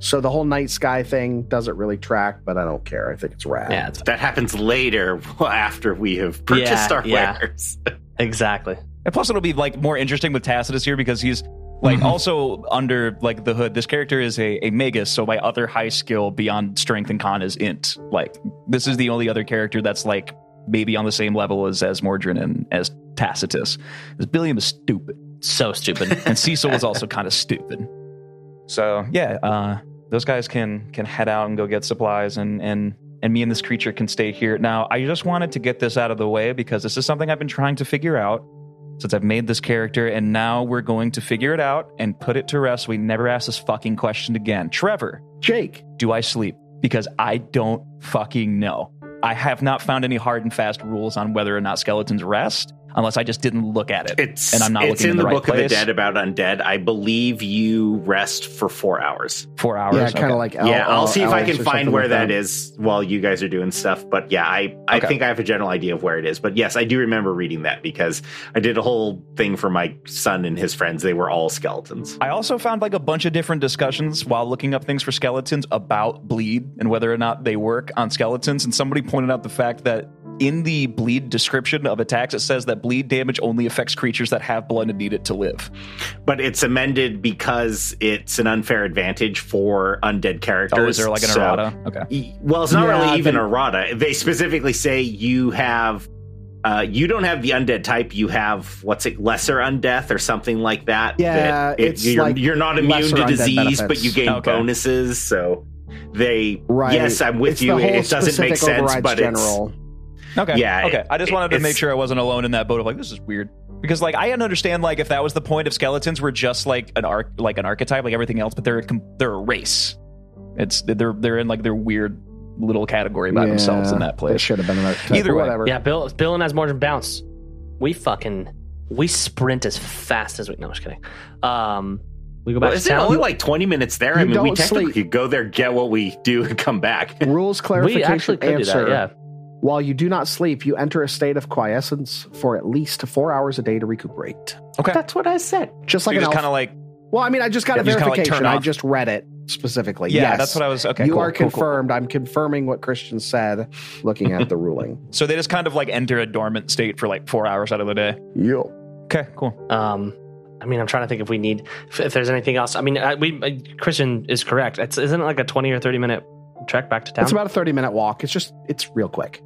Speaker 2: So the whole night sky thing doesn't really track, but I don't care. I think it's rad.
Speaker 4: Yeah, it's,
Speaker 6: that happens later after we have purchased
Speaker 4: Yeah,
Speaker 6: our
Speaker 4: yeah.
Speaker 6: wares.
Speaker 4: exactly.
Speaker 5: And plus, it'll be like more interesting with Tacitus here because he's like
Speaker 3: Mhm.
Speaker 5: also under like the hood. This character is a, a magus, so my other high skill beyond strength and con is int. Like this is the only other character that's like maybe on the same level as Azmordryn and as Tacitus. Because Billiam is stupid,
Speaker 4: So stupid.
Speaker 5: and Cecil is also kind of stupid. So yeah, uh, those guys can can head out and go get supplies, and and and me and this creature can stay here. Now, I just wanted to get this out of the way because this is something I've been trying to figure out since I've made this character, and now we're going to figure it out and put it to rest. We never ask this fucking question again. Trevor,
Speaker 2: Jake,
Speaker 5: do I sleep? Because I don't fucking know. I have not found any hard and fast rules on whether or not skeletons rest, unless I just didn't look at it.
Speaker 6: It's
Speaker 5: And I'm not
Speaker 6: it's
Speaker 5: looking
Speaker 6: in
Speaker 5: in
Speaker 6: the,
Speaker 5: the right
Speaker 6: book of the dead about undead. I believe you rest for four hours.
Speaker 5: Four hours.
Speaker 2: yeah, kind of
Speaker 5: Okay.
Speaker 2: like
Speaker 6: yeah,
Speaker 2: El-
Speaker 6: I'll
Speaker 2: El-
Speaker 6: see if I can find where
Speaker 2: like
Speaker 6: that is while you guys are doing stuff. But yeah, I I
Speaker 5: Okay.
Speaker 6: think I have a general idea of where it is. But yes, I do remember reading that because I did a whole thing for my son and his friends. They were all skeletons.
Speaker 5: I also found like a bunch of different discussions while looking up things for skeletons about bleed and whether or not they work on skeletons. And somebody pointed out the fact that in the bleed description of attacks, it says that bleed damage only affects creatures that have blood and need it to live.
Speaker 6: But it's amended because it's an unfair advantage for undead characters.
Speaker 5: Oh, is there like an
Speaker 6: So-
Speaker 5: errata? Okay.
Speaker 6: E- Well, it's not
Speaker 2: Yeah,
Speaker 6: really even
Speaker 2: they-
Speaker 6: errata. They specifically say you have. Uh, you don't have the undead type. You have what's it, lesser undeath or something like that.
Speaker 2: Yeah,
Speaker 6: that it-
Speaker 2: it's
Speaker 6: you're,
Speaker 2: like
Speaker 6: you're not immune to
Speaker 2: undead
Speaker 6: disease, but you gain
Speaker 5: Okay.
Speaker 6: bonuses. So they,
Speaker 2: Right.
Speaker 6: yes, I'm with
Speaker 2: It's
Speaker 6: you. It doesn't make sense,
Speaker 2: overrides
Speaker 6: but
Speaker 2: general.
Speaker 5: Okay.
Speaker 6: Yeah,
Speaker 5: Okay.
Speaker 6: it-
Speaker 5: I just wanted to make sure I wasn't alone in that boat of like, this is weird. Because like I understand like if that was the point of skeletons were just like an arc like an archetype like everything else, but they're a, they're a race. It's they're they're in like their weird little category by themselves in that
Speaker 2: It
Speaker 5: place.
Speaker 2: should have been another.
Speaker 5: Either way.
Speaker 2: whatever.
Speaker 4: yeah, Bill, Bill and Azmordryn bounce. We fucking we sprint as fast as we. No, I'm just kidding. Um, We go back
Speaker 6: Well,
Speaker 4: to
Speaker 6: is it
Speaker 4: town.
Speaker 6: only like 20 minutes there? I mean, we
Speaker 2: don't
Speaker 6: technically
Speaker 2: sleep.
Speaker 6: could go there, get what we do, and come back.
Speaker 2: Rules clarification.
Speaker 4: we
Speaker 2: clarification
Speaker 4: actually could
Speaker 2: answer.
Speaker 4: do that. Yeah.
Speaker 2: While you do not sleep, you enter a state of quiescence for at least four hours a day to recuperate.
Speaker 5: Okay.
Speaker 6: That's what I said.
Speaker 2: Just
Speaker 5: So
Speaker 2: like
Speaker 5: you
Speaker 2: an
Speaker 5: just kind of like
Speaker 2: well, I mean, I just got
Speaker 5: Yeah,
Speaker 2: a
Speaker 5: you just kinda, like,
Speaker 2: verification. I just read it specifically.
Speaker 5: yeah.
Speaker 2: yes.
Speaker 5: That's what I was. Okay,
Speaker 2: you
Speaker 5: cool,
Speaker 2: are
Speaker 5: cool, cool.
Speaker 2: confirmed. I'm confirming what Christian said looking at the ruling.
Speaker 5: So they just kind of like enter a dormant state for like four hours out of the day.
Speaker 2: Yep.
Speaker 5: Okay, cool.
Speaker 4: Um, I mean, I'm trying to think if we need if, if there's anything else. I mean, I, we uh, Christian is correct. It's isn't it like a 20 or 30 minute trek back to town?
Speaker 2: It's about a 30 minute walk. It's just, it's real quick.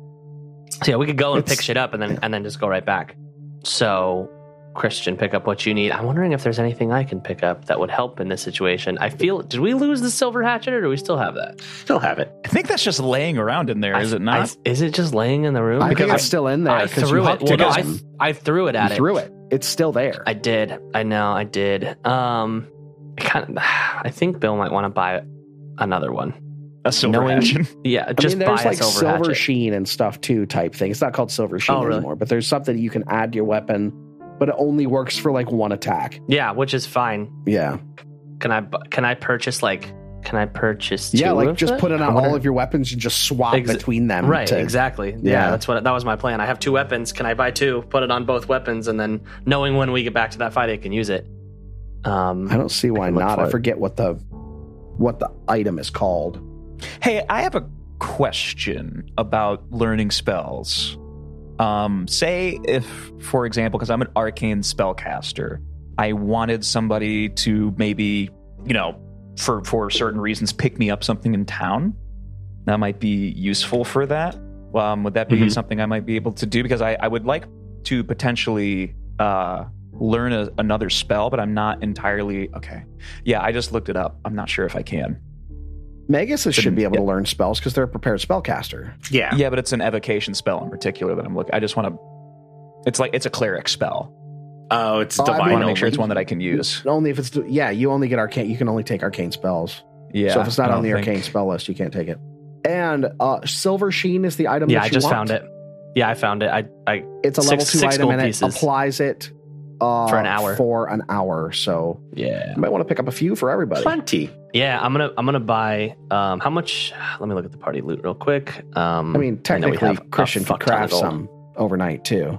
Speaker 4: So yeah, we could go and
Speaker 2: It's-
Speaker 4: pick shit up and then
Speaker 2: yeah.
Speaker 4: and then just go right back. So Christian, pick up what you need. I'm wondering if there's anything I can pick up that would help in this situation. I feel did we lose the silver hatchet or do we still have that?
Speaker 6: Still have it.
Speaker 5: I think that's just laying around in there, is
Speaker 4: I-
Speaker 5: it not?
Speaker 4: I- is it just laying in the room?
Speaker 2: I think
Speaker 5: Because
Speaker 2: it's still in there
Speaker 4: I
Speaker 2: because you
Speaker 4: threw it.
Speaker 2: hucked
Speaker 4: Well,
Speaker 2: it.
Speaker 4: no, I. I threw it at
Speaker 2: You
Speaker 4: it.
Speaker 2: threw it. It's still there.
Speaker 4: I did. I know. I did. Um, I kind of. I think Bill might want to buy another one.
Speaker 5: A silver
Speaker 4: knowing-
Speaker 5: hatchet.
Speaker 4: Yeah,
Speaker 2: I
Speaker 4: just
Speaker 2: mean,
Speaker 4: buy
Speaker 2: there's
Speaker 4: a
Speaker 2: like
Speaker 4: silver,
Speaker 2: silver,
Speaker 4: hatchet.
Speaker 2: sheen and stuff too, type thing. It's not called silver sheen
Speaker 4: Oh, really?
Speaker 2: anymore, but there's something you can add to your weapon, but it only works for like one attack.
Speaker 4: Yeah, which is fine.
Speaker 2: Yeah,
Speaker 4: Can I? Can I purchase like? Can I purchase?
Speaker 2: yeah, like
Speaker 4: of
Speaker 2: just
Speaker 4: it?
Speaker 2: put it on
Speaker 4: wonder-
Speaker 2: all of your weapons and just swap
Speaker 4: Exa-
Speaker 2: between them.
Speaker 4: Right,
Speaker 2: to-
Speaker 4: exactly. Yeah.
Speaker 2: Yeah.
Speaker 4: that's what that was my plan. I have two weapons. Can I buy two? Put it on both weapons, and then knowing when we get back to that fight, I can use it. Um,
Speaker 2: I don't see why
Speaker 4: can
Speaker 2: not.
Speaker 4: for
Speaker 2: I forget what the what the item is called.
Speaker 5: Hey, I have a question about learning spells. Um, say if, for example, because I'm an arcane spellcaster, I wanted somebody to maybe, you know, for for certain reasons, pick me up something in town. That might be useful for that. Um, would that be
Speaker 6: Mhm.
Speaker 5: something I might be able to do? Because I, I would like to potentially uh, learn a, another spell, but I'm not entirely okay. Yeah, I just looked it up. I'm not sure if I can.
Speaker 2: Magus should be able to learn spells because they're a prepared spellcaster.
Speaker 6: Yeah.
Speaker 5: Yeah, but it's an evocation spell in particular that I'm looking. I just want to. It's like it's a cleric spell.
Speaker 6: Oh, it's
Speaker 2: Oh, I
Speaker 5: I want to make sure it's one that I can use.
Speaker 2: Only if it's yeah, you only get arcane. You can only take arcane spells.
Speaker 5: Yeah.
Speaker 2: so if it's not on the
Speaker 5: don't
Speaker 2: arcane
Speaker 5: think-
Speaker 2: spell list, you can't take it. And uh, silver sheen is the item.
Speaker 4: yeah,
Speaker 2: that
Speaker 4: I just
Speaker 2: want.
Speaker 4: found it. Yeah, I found it. I, I
Speaker 2: It's a
Speaker 4: Six-
Speaker 2: level two item,
Speaker 4: gold
Speaker 2: and it
Speaker 4: pieces.
Speaker 2: applies it uh,
Speaker 4: For an hour.
Speaker 2: For an hour, so
Speaker 4: yeah.
Speaker 2: you might want to pick up a few for everybody.
Speaker 6: Plenty.
Speaker 4: Yeah, I'm gonna I'm gonna buy um how much let me look at the party loot real quick. Um
Speaker 2: I mean,
Speaker 4: know we
Speaker 2: technically,
Speaker 4: have
Speaker 2: Christian could
Speaker 4: fuck ton of
Speaker 2: craft some overnight too.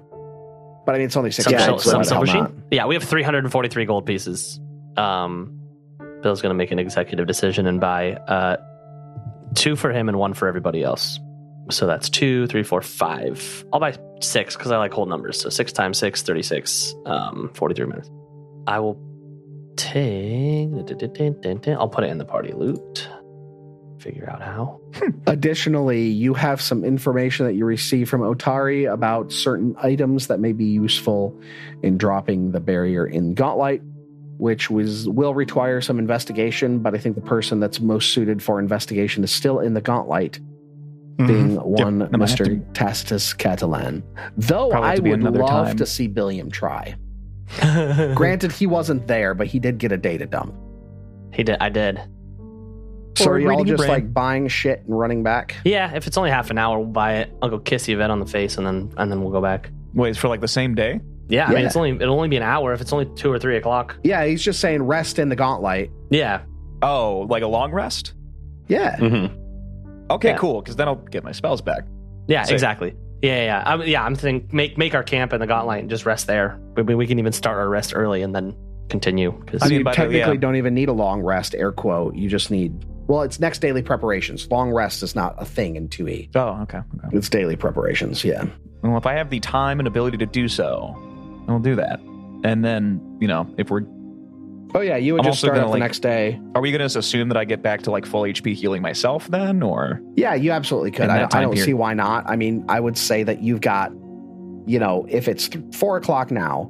Speaker 2: But I mean, it's only six
Speaker 4: some,
Speaker 2: gold,
Speaker 4: sil-
Speaker 2: so
Speaker 4: some
Speaker 2: why the hell
Speaker 4: silver
Speaker 2: not?
Speaker 4: sheen? Yeah, we have 343 gold pieces. Um Bill's gonna make an executive decision and buy uh two for him and one for everybody else. So that's two, three, four, five. I'll buy six because I like whole numbers. So six times six, 36, um, 43 minutes. I will take I'll put it in the party loot. Figure out how.
Speaker 2: Additionally, you have some information that you receive from Otari about certain items that may be useful in dropping the barrier in Gauntlight, which was will require some investigation. But I think the person that's most suited for investigation is still in the Gauntlight, being one
Speaker 5: that might
Speaker 2: Mister
Speaker 5: to-
Speaker 2: Tacitus Catalan. Though
Speaker 5: Probably
Speaker 2: I would love
Speaker 5: time.
Speaker 2: to see Billiam try. Granted, he wasn't there, but he did get a data dump.
Speaker 4: he did. I did.
Speaker 2: So
Speaker 5: Or
Speaker 2: are y'all just like buying shit and running back?
Speaker 4: Yeah, if it's only half an hour, we'll buy it. I'll go kiss Yvette on the face, and then and then we'll go back.
Speaker 5: Wait, it's for like the same day?
Speaker 4: Yeah, I mean it's only it'll only be an hour if it's only two or three o'clock.
Speaker 2: Yeah, he's just saying rest in the Gauntlight.
Speaker 4: Yeah,
Speaker 5: Oh, like a long rest?
Speaker 2: Yeah.
Speaker 6: Mm-hmm.
Speaker 5: Okay,
Speaker 4: Yeah.
Speaker 5: cool. Because then I'll get my spells back.
Speaker 4: yeah,
Speaker 5: Sick.
Speaker 4: exactly. Yeah, yeah, yeah. I'm, yeah, I'm thinking make make our camp in the Gauntlight and just rest there. We, we can even start our rest early and then continue. 'cause-
Speaker 5: I mean,
Speaker 2: you
Speaker 5: by the-
Speaker 2: technically
Speaker 5: yeah.
Speaker 2: don't even need a long rest, air quote. You just need, well, it's next daily preparations. Long rest is not a thing in 2E.
Speaker 5: Oh, okay. okay.
Speaker 2: It's daily preparations, yeah.
Speaker 5: Well, if I have the time and ability to do so, I'll do that. And then, you know, if we're
Speaker 2: Oh, yeah, you would
Speaker 5: I'm
Speaker 2: just start
Speaker 5: gonna,
Speaker 2: up the next day.
Speaker 5: are we going to assume that I get back to like full HP healing myself then, or
Speaker 2: Yeah, you absolutely could. I, don't- I don't
Speaker 5: period.
Speaker 2: see why not. I mean, I would say that you've got, you know, if it's th- four o'clock now,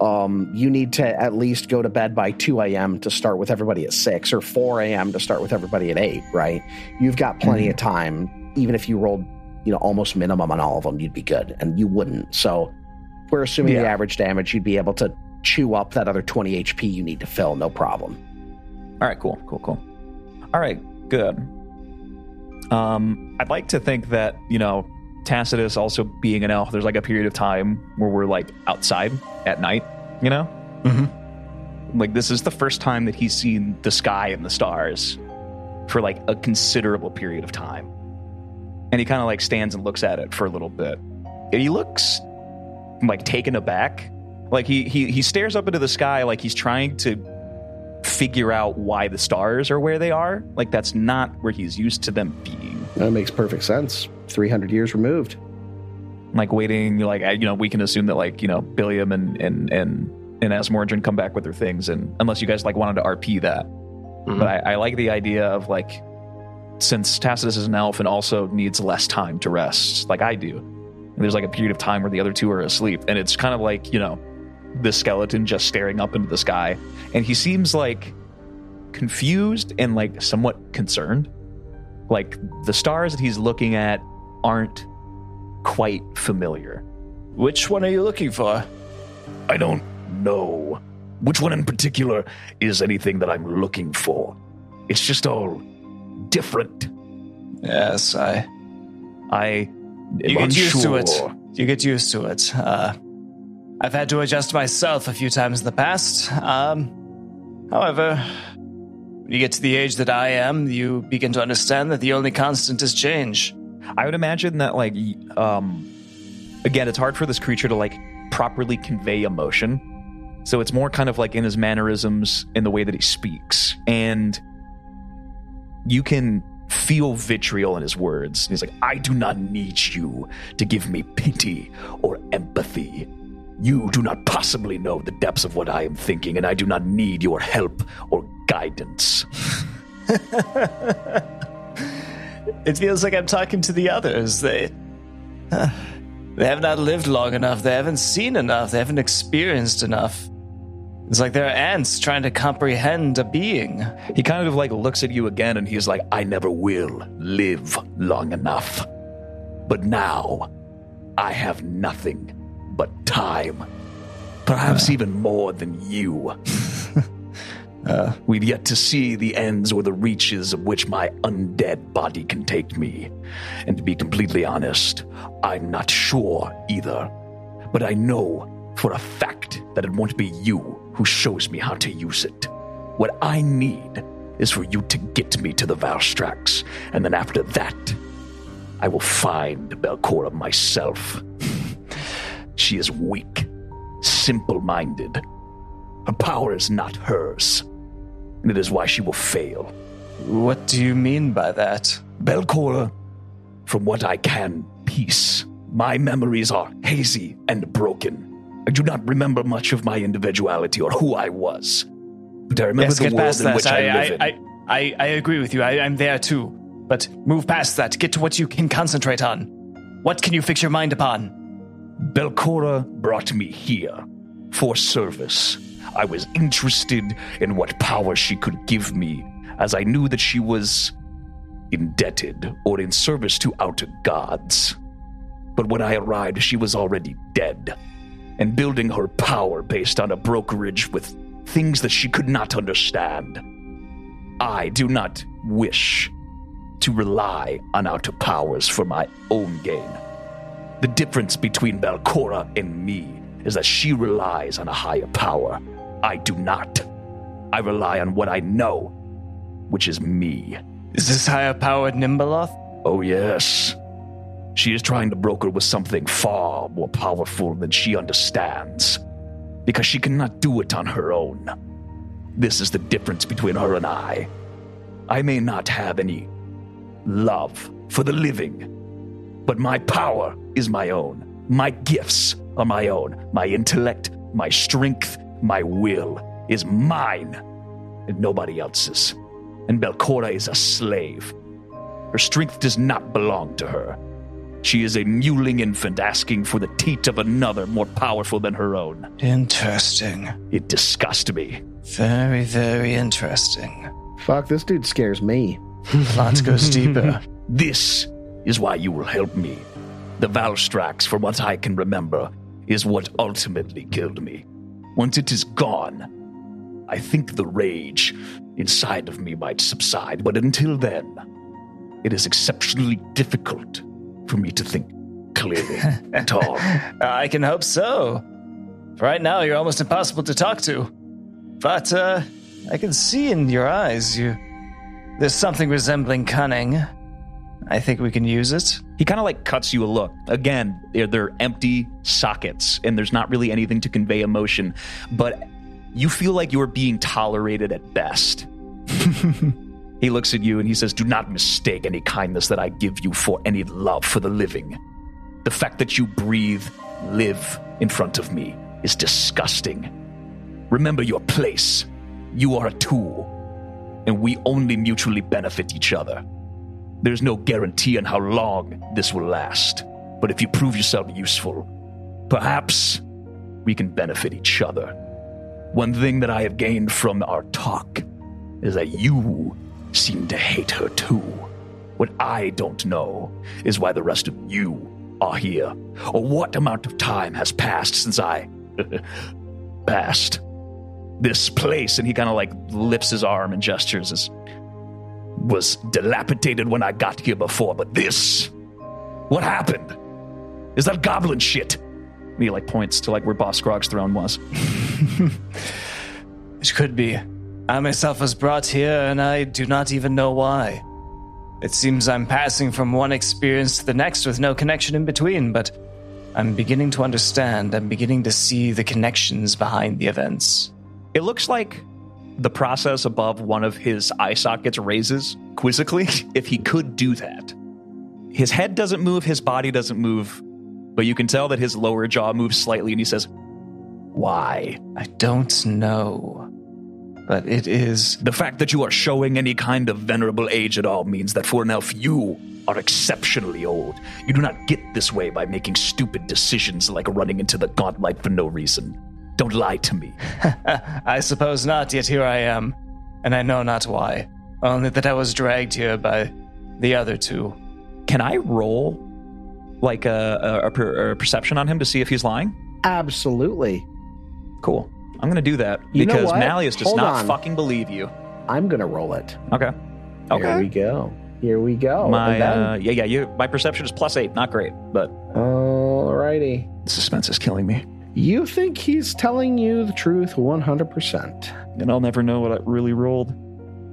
Speaker 2: um, you need to at least go to bed by 2 a.m. to start with everybody at 6 or 4 a.m. to start with everybody at 8, right? You've got plenty
Speaker 5: Mm-hmm.
Speaker 2: of time. Even if you rolled, you know, almost minimum on all of them, you'd be good. And you wouldn't. So we're assuming the average damage, you'd be able to chew up that other 20 HP you need to fill, no problem.
Speaker 5: All right, cool, cool, cool. All right, good. Um, I'd like to think that you know Tacitus also being an elf, there's like a period of time where we're like outside at night. You know,
Speaker 4: Like this is the first time that he's seen the sky and the stars for like a considerable period of time. And he kind of like stands and looks at it for a little bit. And he looks like taken aback. Like he he he stares up into the sky like he's trying to figure out why the stars are where they are. Like that's not where he's used to them being.
Speaker 2: That makes perfect sense. 300 years removed.
Speaker 4: Like waiting, like you know, we can assume that like you know, Billiam and and and and Azmordryn come back with their things, and unless you guys like wanted to RP that,
Speaker 9: Mhm.
Speaker 4: but I, I like the idea of like since Tacitus is an elf and also needs less time to rest, like I do. And there's like a period of time where the other two are asleep, and it's kind of like you know, the skeleton just staring up into the sky, and he seems like confused and like somewhat concerned. Like the stars that he's looking at aren't quite familiar.
Speaker 3: Which one are you looking for?
Speaker 5: I don't know. Which one in particular is anything that I'm looking for? It's just all different.
Speaker 3: Yes, I.
Speaker 4: I
Speaker 3: You get used to it. You get used to it. Uh, I've had to adjust myself a few times in the past. Um, however, when you get to the age that I am, you begin to understand that the only constant is change.
Speaker 4: I would imagine that like um again it's hard for this creature to like properly convey emotion. So it's more kind of like in his mannerisms in the way that he speaks and you can feel vitriol in his words. He's like
Speaker 5: I do not need you to give me pity or empathy. You do not possibly know the depths of what I am thinking, and I do not need your help or guidance.
Speaker 3: It feels like I'm talking to the others. They. uh, they have not lived long enough. They haven't seen enough. They haven't experienced enough. It's like they're ants trying to comprehend a being.
Speaker 4: he kind of like looks at you again and
Speaker 5: He's like, I never will live long enough. But now, I have nothing but time. Perhaps even more than you. Uh, we've yet to see the ends or the reaches of which my undead body can take me. And to be completely honest, I'm not sure either. But I know for a fact that it won't be you who shows me how to use it. What I need is for you to get me to the Velstrac, and then after that, I will find Belcorra myself. She is weak, simple minded. Her power is not hers, and it is why she will fail.
Speaker 3: What do you mean by that?
Speaker 5: Belcorra, from what I can piece, my memories are hazy and broken. I do not remember much of my individuality or who I was. But I remember
Speaker 3: yes,
Speaker 5: the
Speaker 3: get
Speaker 5: world
Speaker 3: past
Speaker 5: in
Speaker 3: that.
Speaker 5: which I, live in.
Speaker 3: I, I, I agree with you. I, I'm there too. But move past that. Get to what you can concentrate on. What can you fix your mind upon?
Speaker 5: Belcorra brought me here for service. I was interested in what power she could give me, as I knew that she was indebted or in service to outer gods. But when I arrived, she was already dead, and building her power based on a brokerage with things that she could not understand. I do not wish to rely on outer powers for my own gain. The difference between Belcorra and me is that she relies on a higher power. I do not. I rely on what I know, which is me.
Speaker 3: Is this higher powered Nhimbaloth?
Speaker 5: Oh, yes. She is trying to broker with something far more powerful than she understands, because she cannot do it on her own. This is the difference between her and I. I may not have any love for the living, but my power is my own. My gifts are my own. My intellect, my strength, my will is mine, and nobody else's. And Belcorra is a slave. Her strength does not belong to her. She is a mewling infant asking for the teat of another more powerful than her own.
Speaker 3: Interesting.
Speaker 5: It disgusts me.
Speaker 3: Very, very interesting.
Speaker 2: Fuck, this dude scares me.
Speaker 3: Plot goes deeper.
Speaker 5: This is why you will help me. The Velstrac, from what I can remember, is what ultimately killed me. Once it is gone, I think the rage inside of me might subside, but until then, it is exceptionally difficult for me to think clearly at all.
Speaker 3: I can hope so. Right now, you're almost impossible to talk to. but uh, I can see in your eyes you. There's something resembling cunning. I think we can use it.
Speaker 5: He kind of like cuts you a look. Again, they're, they're empty sockets, and there's not really anything to convey emotion, but you feel like you're being tolerated at best. he looks at you and he says, Do not mistake any kindness that I give you for any love for the living. The fact that you breathe, live in front of me is disgusting. Remember your place. You are a tool, and we only mutually benefit each other. There's no guarantee on how long this will last, but if you prove yourself useful, perhaps we can benefit each other. One thing that I have gained from our talk is that you seem to hate her too. What I don't know is why the rest of you are here, or what amount of time has passed since I passed this place. And he kind of like lifts his arm and gestures as was dilapidated when I got here before, but this, what happened? Is that goblin shit? And he like points to like where Boss Skrawng's throne was.
Speaker 3: It could be. I myself was brought here, and I do not even know why. It seems I'm passing from one experience to the next with no connection in between, but I'm beginning to understand. I'm beginning to see the connections behind the events.
Speaker 5: It looks like the process above one of his eye sockets raises quizzically if he could do that. His head doesn't move, his body doesn't move, but you can tell that his lower jaw moves slightly and he says, Why?
Speaker 3: I don't know. But it is.
Speaker 5: The fact that you are showing any kind of venerable age at all means that for an elf, you are exceptionally old. You do not get this way by making stupid decisions like running into the Gauntlight for no reason. Don't lie to me.
Speaker 3: I suppose not, yet here I am. And I know not why. Only that I was dragged here by the other two.
Speaker 5: Can I roll like a, a, a per- a perception on him to see if he's lying?
Speaker 2: Absolutely.
Speaker 5: Cool. I'm going to do that
Speaker 2: You
Speaker 5: because
Speaker 2: what?
Speaker 5: Malleus does
Speaker 2: Hold
Speaker 5: not
Speaker 2: on.
Speaker 5: fucking believe you.
Speaker 2: I'm gonna roll it.
Speaker 5: Okay. Okay.
Speaker 2: Here we go. Here we go.
Speaker 5: My
Speaker 2: then-
Speaker 5: uh, yeah yeah you, my perception is plus eight. Not great, but
Speaker 2: Alrighty.
Speaker 5: The suspense is killing me,
Speaker 2: You think he's telling you the truth 100%.
Speaker 5: and I'll never know what I really rolled.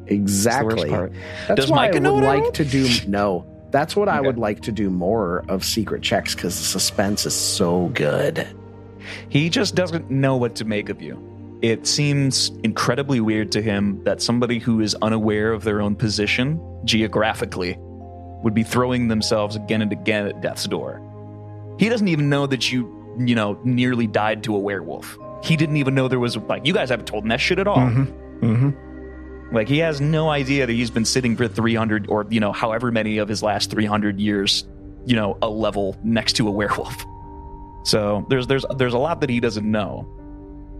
Speaker 2: Exactly.
Speaker 5: That's the worst part.
Speaker 2: That's
Speaker 5: Does
Speaker 2: why
Speaker 5: Micah
Speaker 2: I
Speaker 5: know
Speaker 2: would like to do. No, that's what I would like to do more of secret checks because the suspense is so good.
Speaker 5: He just doesn't know what to make of you. It seems incredibly weird to him that somebody who is unaware of their own position geographically would be throwing themselves again and again at death's door. He doesn't even know that you, you know, nearly died to a werewolf. He didn't even know there was like you guys haven't told him that shit at all.
Speaker 3: Mm-hmm.
Speaker 5: Like he has no idea that he's been sitting for 300 or you know however many of his last 300 years, you know, a level next to a werewolf. So there's there's there's a lot that he doesn't know.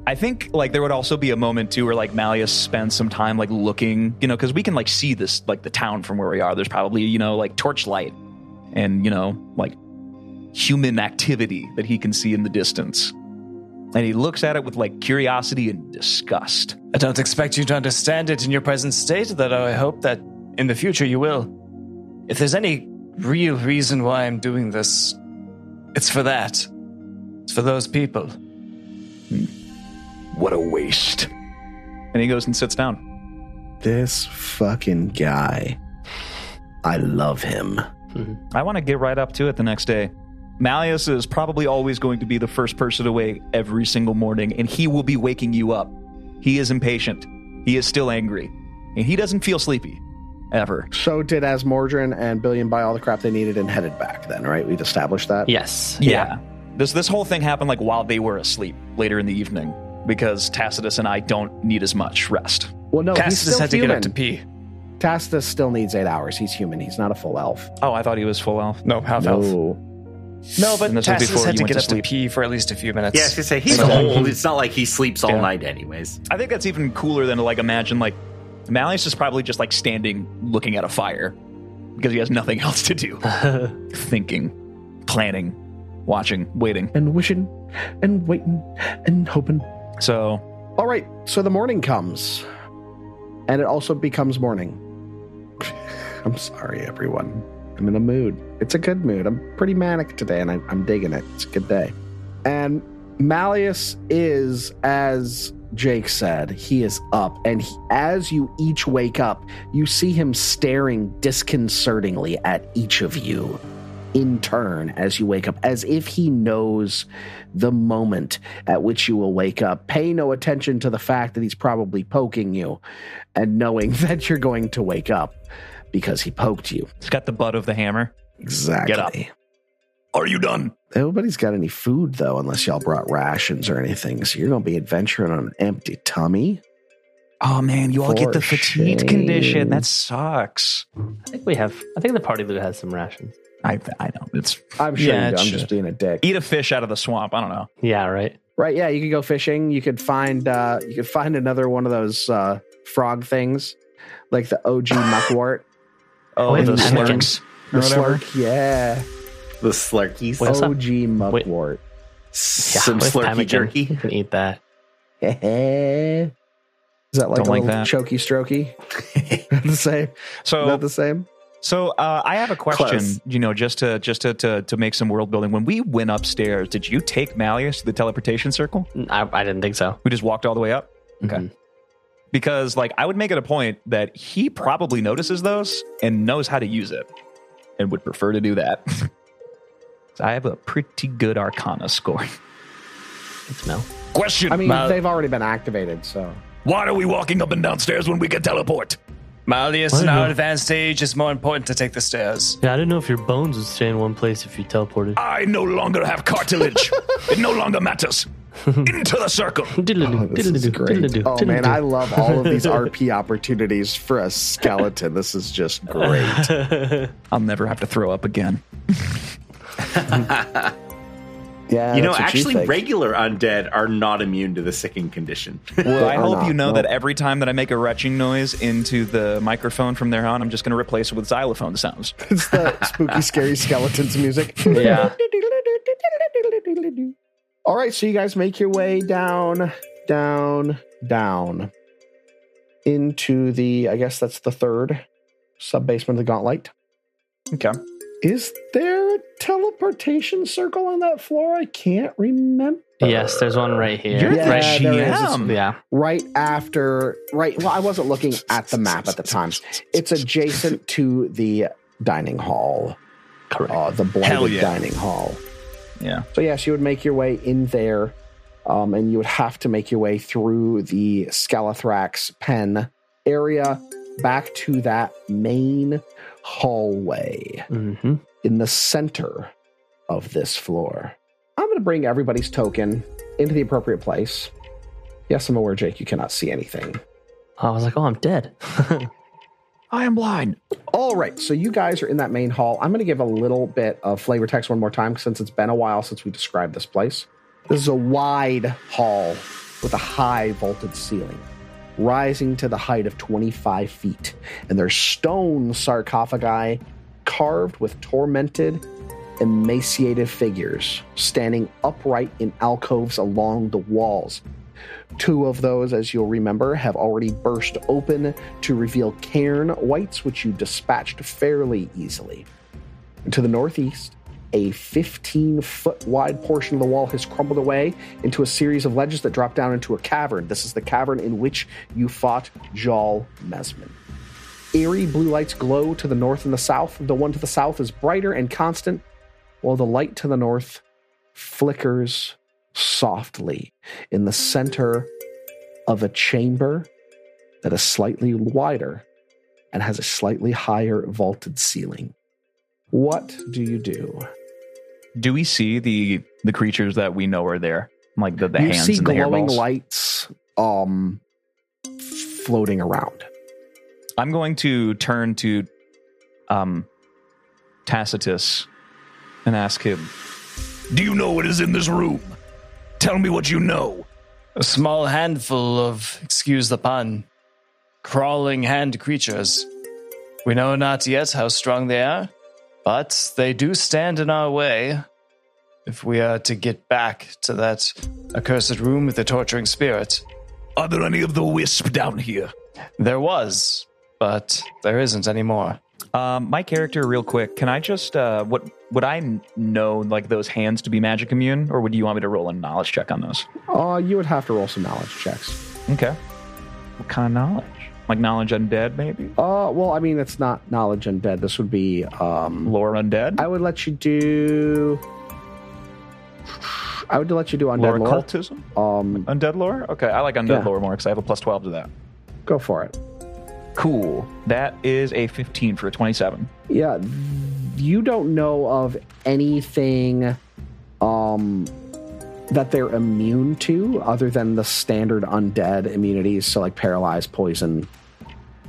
Speaker 5: I think like there would also be a moment too where like Malleus spends some time like looking, you know, because we can like see this like the town from where we are. There's probably you know like torchlight and you know like human activity that he can see in the distance. And he looks at it with like curiosity and disgust.
Speaker 3: I don't expect you to understand it in your present state, though I hope that in the future you will. If there's any real reason why I'm doing this, it's for that. It's for those people. Hmm.
Speaker 5: What a waste. And he goes and sits down.
Speaker 2: This fucking guy. I love him. Hmm.
Speaker 5: I want to get right up to it the next day. Malleus is probably always going to be the first person awake every single morning, and he will be waking you up. He is impatient. He is still angry. And he doesn't feel sleepy. Ever.
Speaker 2: So did Azmordryn and Billiam buy all the crap they needed and headed back then, right? We've established that?
Speaker 4: Yes.
Speaker 5: Yeah. This this whole thing happened like while they were asleep later in the evening because Tacitus and I don't need as much rest.
Speaker 2: Well, no, he's
Speaker 3: Tacitus
Speaker 2: still
Speaker 3: had to
Speaker 2: human.
Speaker 3: get up to pee.
Speaker 2: Tacitus still needs eight hours. He's human. He's not a full elf.
Speaker 5: Oh, I thought he was full elf.
Speaker 3: No, half elf.
Speaker 2: No.
Speaker 3: No, but
Speaker 5: And this was
Speaker 3: Tacitus
Speaker 5: before
Speaker 3: had to
Speaker 5: went
Speaker 3: get
Speaker 5: to
Speaker 3: up to
Speaker 5: sleep.
Speaker 3: pee for at least a few minutes.
Speaker 6: Yeah, I was gonna say he's
Speaker 3: So-
Speaker 6: old. It's not like he sleeps all
Speaker 5: Yeah.
Speaker 6: night, anyways.
Speaker 5: I think that's even cooler than to like imagine like Malleus is probably just like standing looking at a fire because he has nothing else to do. Thinking, planning, watching, waiting.
Speaker 2: And wishing and waiting and hoping.
Speaker 5: So
Speaker 2: All right. So the morning comes. And it also becomes morning. I'm sorry, everyone. I'm in a mood. It's a good mood. I'm pretty manic today and I, I'm digging it. It's a good day. And Malleus is as Jake said, he is up. And he, as you each wake up, you see him staring disconcertingly at each of you in turn as you wake up, as if he knows the moment at which you will wake up. Pay no attention to the fact that he's probably poking you and knowing that you're going to wake up because he poked you.
Speaker 5: It's got the butt of the hammer.
Speaker 2: Exactly.
Speaker 5: Get up.
Speaker 8: Are you done?
Speaker 2: Nobody's got any food though, unless y'all brought rations or anything. So you're gonna be adventuring on an empty tummy.
Speaker 5: Oh man, you all get the
Speaker 2: For
Speaker 5: fatigue
Speaker 2: shame.
Speaker 5: condition. That sucks.
Speaker 4: I think we have. I think the party loot has some rations.
Speaker 5: I I know. It's
Speaker 2: I'm sure
Speaker 3: Yeah,
Speaker 2: you do. I'm just being a dick.
Speaker 5: eat a fish out of the swamp. I don't know.
Speaker 4: Yeah, right.
Speaker 2: Right? Yeah, you could go fishing. You could find uh you could find another one of those uh frog things, like the OG muckwort.
Speaker 5: Oh, the
Speaker 4: the
Speaker 5: slurks
Speaker 2: The
Speaker 5: or
Speaker 2: slurk, yeah.
Speaker 6: The slurkies.
Speaker 4: What's up?
Speaker 2: OG muckwort.
Speaker 6: Some
Speaker 4: with
Speaker 6: slurky jerky.
Speaker 4: You can eat that.
Speaker 2: Is that like
Speaker 5: Don't
Speaker 2: a
Speaker 5: like
Speaker 2: little
Speaker 5: that.
Speaker 2: chokey strokey? the same?
Speaker 5: So
Speaker 2: Not the same?
Speaker 5: So uh, I have a question.
Speaker 6: Close.
Speaker 5: You know, just to just to, to to make some world building. When we went upstairs, did you take Malleus to the teleportation circle?
Speaker 4: I, I didn't think so.
Speaker 5: We just walked all the way up. Okay.
Speaker 4: Mhm.
Speaker 5: Because like I would make it a point that he probably notices those and knows how to use it, and would prefer to do that. so I have a pretty good Arcana score.
Speaker 4: Good smell.
Speaker 8: Question.
Speaker 2: I mean,
Speaker 3: Mal-
Speaker 2: they've already been activated, so
Speaker 8: Why are we walking up and downstairs when we can teleport?
Speaker 3: Malleus,
Speaker 4: I
Speaker 3: in
Speaker 4: know.
Speaker 3: our advanced age, it's more important to take the stairs.
Speaker 4: Yeah, I didn't know if your bones would stay in one place if you teleported.
Speaker 8: I no longer have cartilage. it no longer matters. Into the circle.
Speaker 4: Diddle-doo, oh,
Speaker 2: this is
Speaker 4: diddle-doo,
Speaker 2: great.
Speaker 4: diddle-doo,
Speaker 2: Oh man. I love all of these RP opportunities for a skeleton. This is just great.
Speaker 5: I'll never have to throw up again.
Speaker 2: Yeah,
Speaker 6: you know, actually,
Speaker 2: think.
Speaker 6: regular undead are not immune to the sicking condition.
Speaker 5: Well, I hope
Speaker 2: not,
Speaker 5: you know
Speaker 2: no.
Speaker 5: that every time that I make a retching noise into the microphone from there on, I'm just going to replace it with xylophone sounds.
Speaker 2: it's the spooky, scary skeletons music.
Speaker 4: Yeah.
Speaker 2: All right, so you guys make your way down, down, down into the. I guess that's the third sub basement of the Gauntlight.
Speaker 5: Okay.
Speaker 2: Is there a teleportation circle on that floor? I can't remember.
Speaker 4: yes, there's one right here.
Speaker 5: You're
Speaker 2: Yeah,
Speaker 4: right.
Speaker 2: there is.
Speaker 5: GM.
Speaker 4: Yeah.
Speaker 2: right after right well i wasn't looking at the map at the time it's adjacent to the dining hall
Speaker 4: Correct.
Speaker 2: uh, the
Speaker 8: Hell
Speaker 2: blighted
Speaker 8: yeah.
Speaker 2: dining hall
Speaker 5: Yeah.
Speaker 2: so yes you would make your way in there um, and you would have to make your way through the scalathrax pen area back to that main hallway
Speaker 4: hmm
Speaker 2: in the center of this floor. I'm going to bring everybody's token into the appropriate place. Yes, I'm aware, Jake, you cannot see anything.
Speaker 4: I was like, oh, I'm dead.
Speaker 5: I am blind.
Speaker 2: All right, so you guys are in that main hall. I'm going to give a little bit of flavor text one more time since it's been a while since we described this place. This is a wide hall with a high vaulted ceiling, rising to the height of 25 feet. And there's stone sarcophagi carved with tormented, emaciated figures standing upright in alcoves along the walls. Two of those, as you'll remember, have already burst open to reveal cairn wights, which you dispatched fairly easily. To the northeast, a 15 foot wide portion of the wall has crumbled away into a series of ledges that drop down into a cavern. This is the cavern in which you fought Jaul Mezmin. Eerie blue lights glow to the north and the south. The one to the south is brighter and constant, while the light to the north flickers softly in the center of a chamber that is slightly wider and has a slightly higher vaulted ceiling. What do you do?
Speaker 5: Do we see the the creatures that we know are there? Like the, the
Speaker 2: you
Speaker 5: hands
Speaker 2: see
Speaker 5: and the
Speaker 2: glowing lights um floating around.
Speaker 5: I'm going to turn to um Tacitus and ask him,
Speaker 8: Do you know what is in this room? Tell me what you know.
Speaker 3: A small handful of, excuse the pun, crawling hand creatures. We know not yet how strong they are, but they do stand in our way. If we are to get back to that accursed room with the torturing spirit,
Speaker 8: Are there any of the wisp down here?
Speaker 3: there was, but there isn't anymore.
Speaker 5: um, my character, real quick, can I just uh, what would I know like those hands to be magic immune, or would you want me to roll a knowledge check on those?
Speaker 2: Uh, you would have to roll some knowledge checks.
Speaker 5: Okay. What kind of knowledge? Like knowledge undead, maybe?
Speaker 2: Uh, well, I mean, it's not knowledge undead. This would be, um,
Speaker 5: Lore undead?
Speaker 2: I would let you do. I would let you do undead
Speaker 5: lore
Speaker 2: lore.
Speaker 5: occultism?
Speaker 2: Um,
Speaker 5: Undead lore? Okay, I like undead
Speaker 2: Yeah.
Speaker 5: lore more because I have a plus 12 to that.
Speaker 2: go for it.
Speaker 5: Cool. That is a 15 for a 27.
Speaker 2: Yeah, you don't know of anything um, that they're immune to other than the standard undead immunities, so like paralyzed, poison,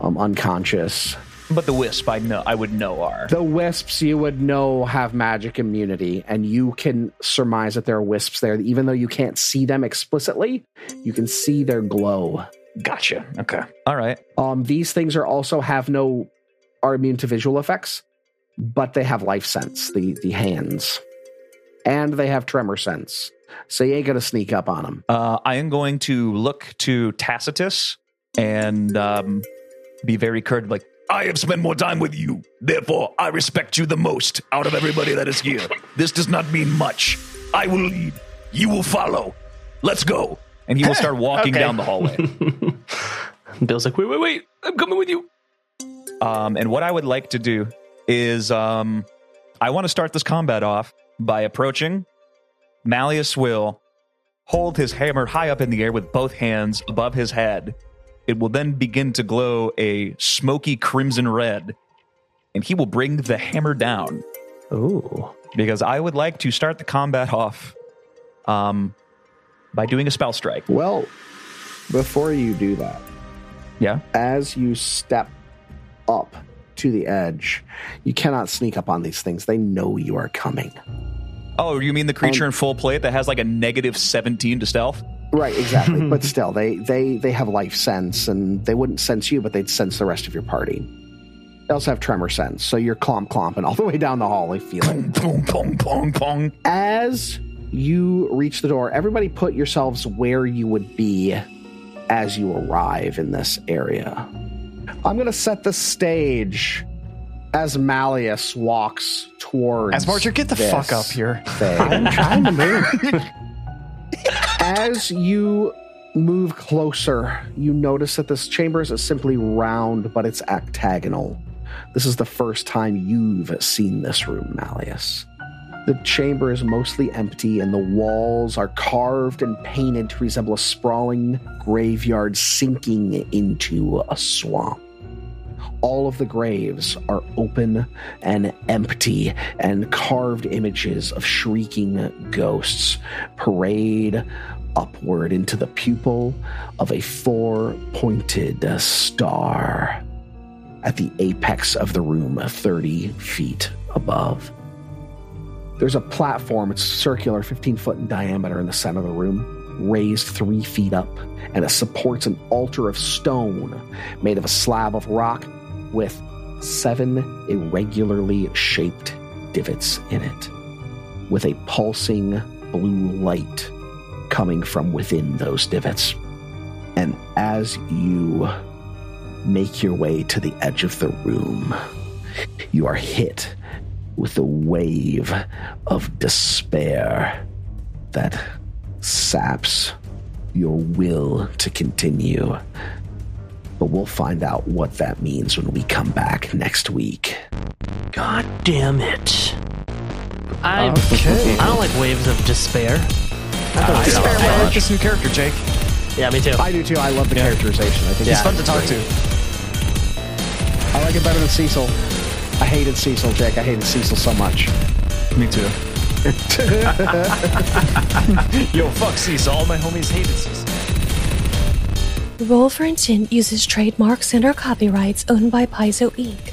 Speaker 2: um, unconscious.
Speaker 5: But the wisp, I know, I would know are.
Speaker 2: The wisps you would know have magic immunity, and you can surmise that there are wisps there, even though you can't see them explicitly. You can see their glow.
Speaker 5: Gotcha. Okay. All right.
Speaker 2: Um, these things are also have no are immune to visual effects, but they have life sense. The the hands, and they have tremor sense. So you ain't gonna sneak up on them.
Speaker 5: Uh, I am going to look to Tacitus and um, be very curt, like,
Speaker 8: I have spent more time with you. Therefore, I respect you the most out of everybody that is here. This does not mean much. I will lead. You will follow. Let's go.
Speaker 5: and he will start walking
Speaker 4: Okay.
Speaker 5: down the hallway.
Speaker 4: Bill's like, wait, wait, wait. I'm coming with you.
Speaker 5: Um, and what I would like to do is um, I want to start this combat off by approaching. Malleus will hold his hammer high up in the air with both hands above his head. It will then begin to glow a smoky crimson red, and he will bring the hammer down
Speaker 4: Ooh.
Speaker 5: because I would like to start the combat off um, by doing a spell strike.
Speaker 2: Well, before you do that,
Speaker 5: Yeah.
Speaker 2: as you step up to the edge, you cannot sneak up on these things. They know you are coming.
Speaker 5: Oh, you mean the creature in full plate that has like a negative 17 to stealth?
Speaker 2: Right, exactly. but still, they they they have life sense, and they wouldn't sense you, but they'd sense the rest of your party. They also have tremor sense, so you're clomp clomping all the way down the hall. They feel it.
Speaker 8: Pong, pong, pong, pong.
Speaker 2: As you reach the door, everybody put yourselves where you would be as you arrive in this area. I'm going to set the stage as Malleus walks towards.
Speaker 3: Asmarcher, get the
Speaker 2: this
Speaker 3: fuck up here.
Speaker 2: thing. I'm trying to move. As you move closer, you notice that this chamber is simply round, but it's octagonal. This is the first time you've seen this room, Malleus. The chamber is mostly empty, and the walls are carved and painted to resemble a sprawling graveyard sinking into a swamp. All of the graves are open and empty, and carved images of shrieking ghosts parade upward into the pupil of a four pointed star at the apex of the room, 30 feet above. There's a platform, it's circular, 15 foot in diameter in the center of the room, raised three feet up, and it supports an altar of stone made of a slab of rock with seven irregularly shaped divots in it, with a pulsing blue light coming from within those divots. And as you make your way to the edge of the room, you are hit with a wave of despair that saps your will to continue. But we'll find out what that means when we come back next week.
Speaker 4: God damn it. I,
Speaker 3: Okay.
Speaker 4: I don't like waves of despair.
Speaker 3: I,
Speaker 4: Despair
Speaker 3: I like this new character, Jake.
Speaker 4: Yeah, me too.
Speaker 2: I do too. I love the characterization. I think
Speaker 3: He's
Speaker 2: it's
Speaker 3: fun to talk to.
Speaker 2: I like it better than Cecil. I hated Cecil, Jake. I hated Cecil so much.
Speaker 3: Me too. Yo, fuck Cecil. All my homies hated Cecil.
Speaker 1: Roll for Intent uses trademarks and or copyrights owned by Paizo Inc.,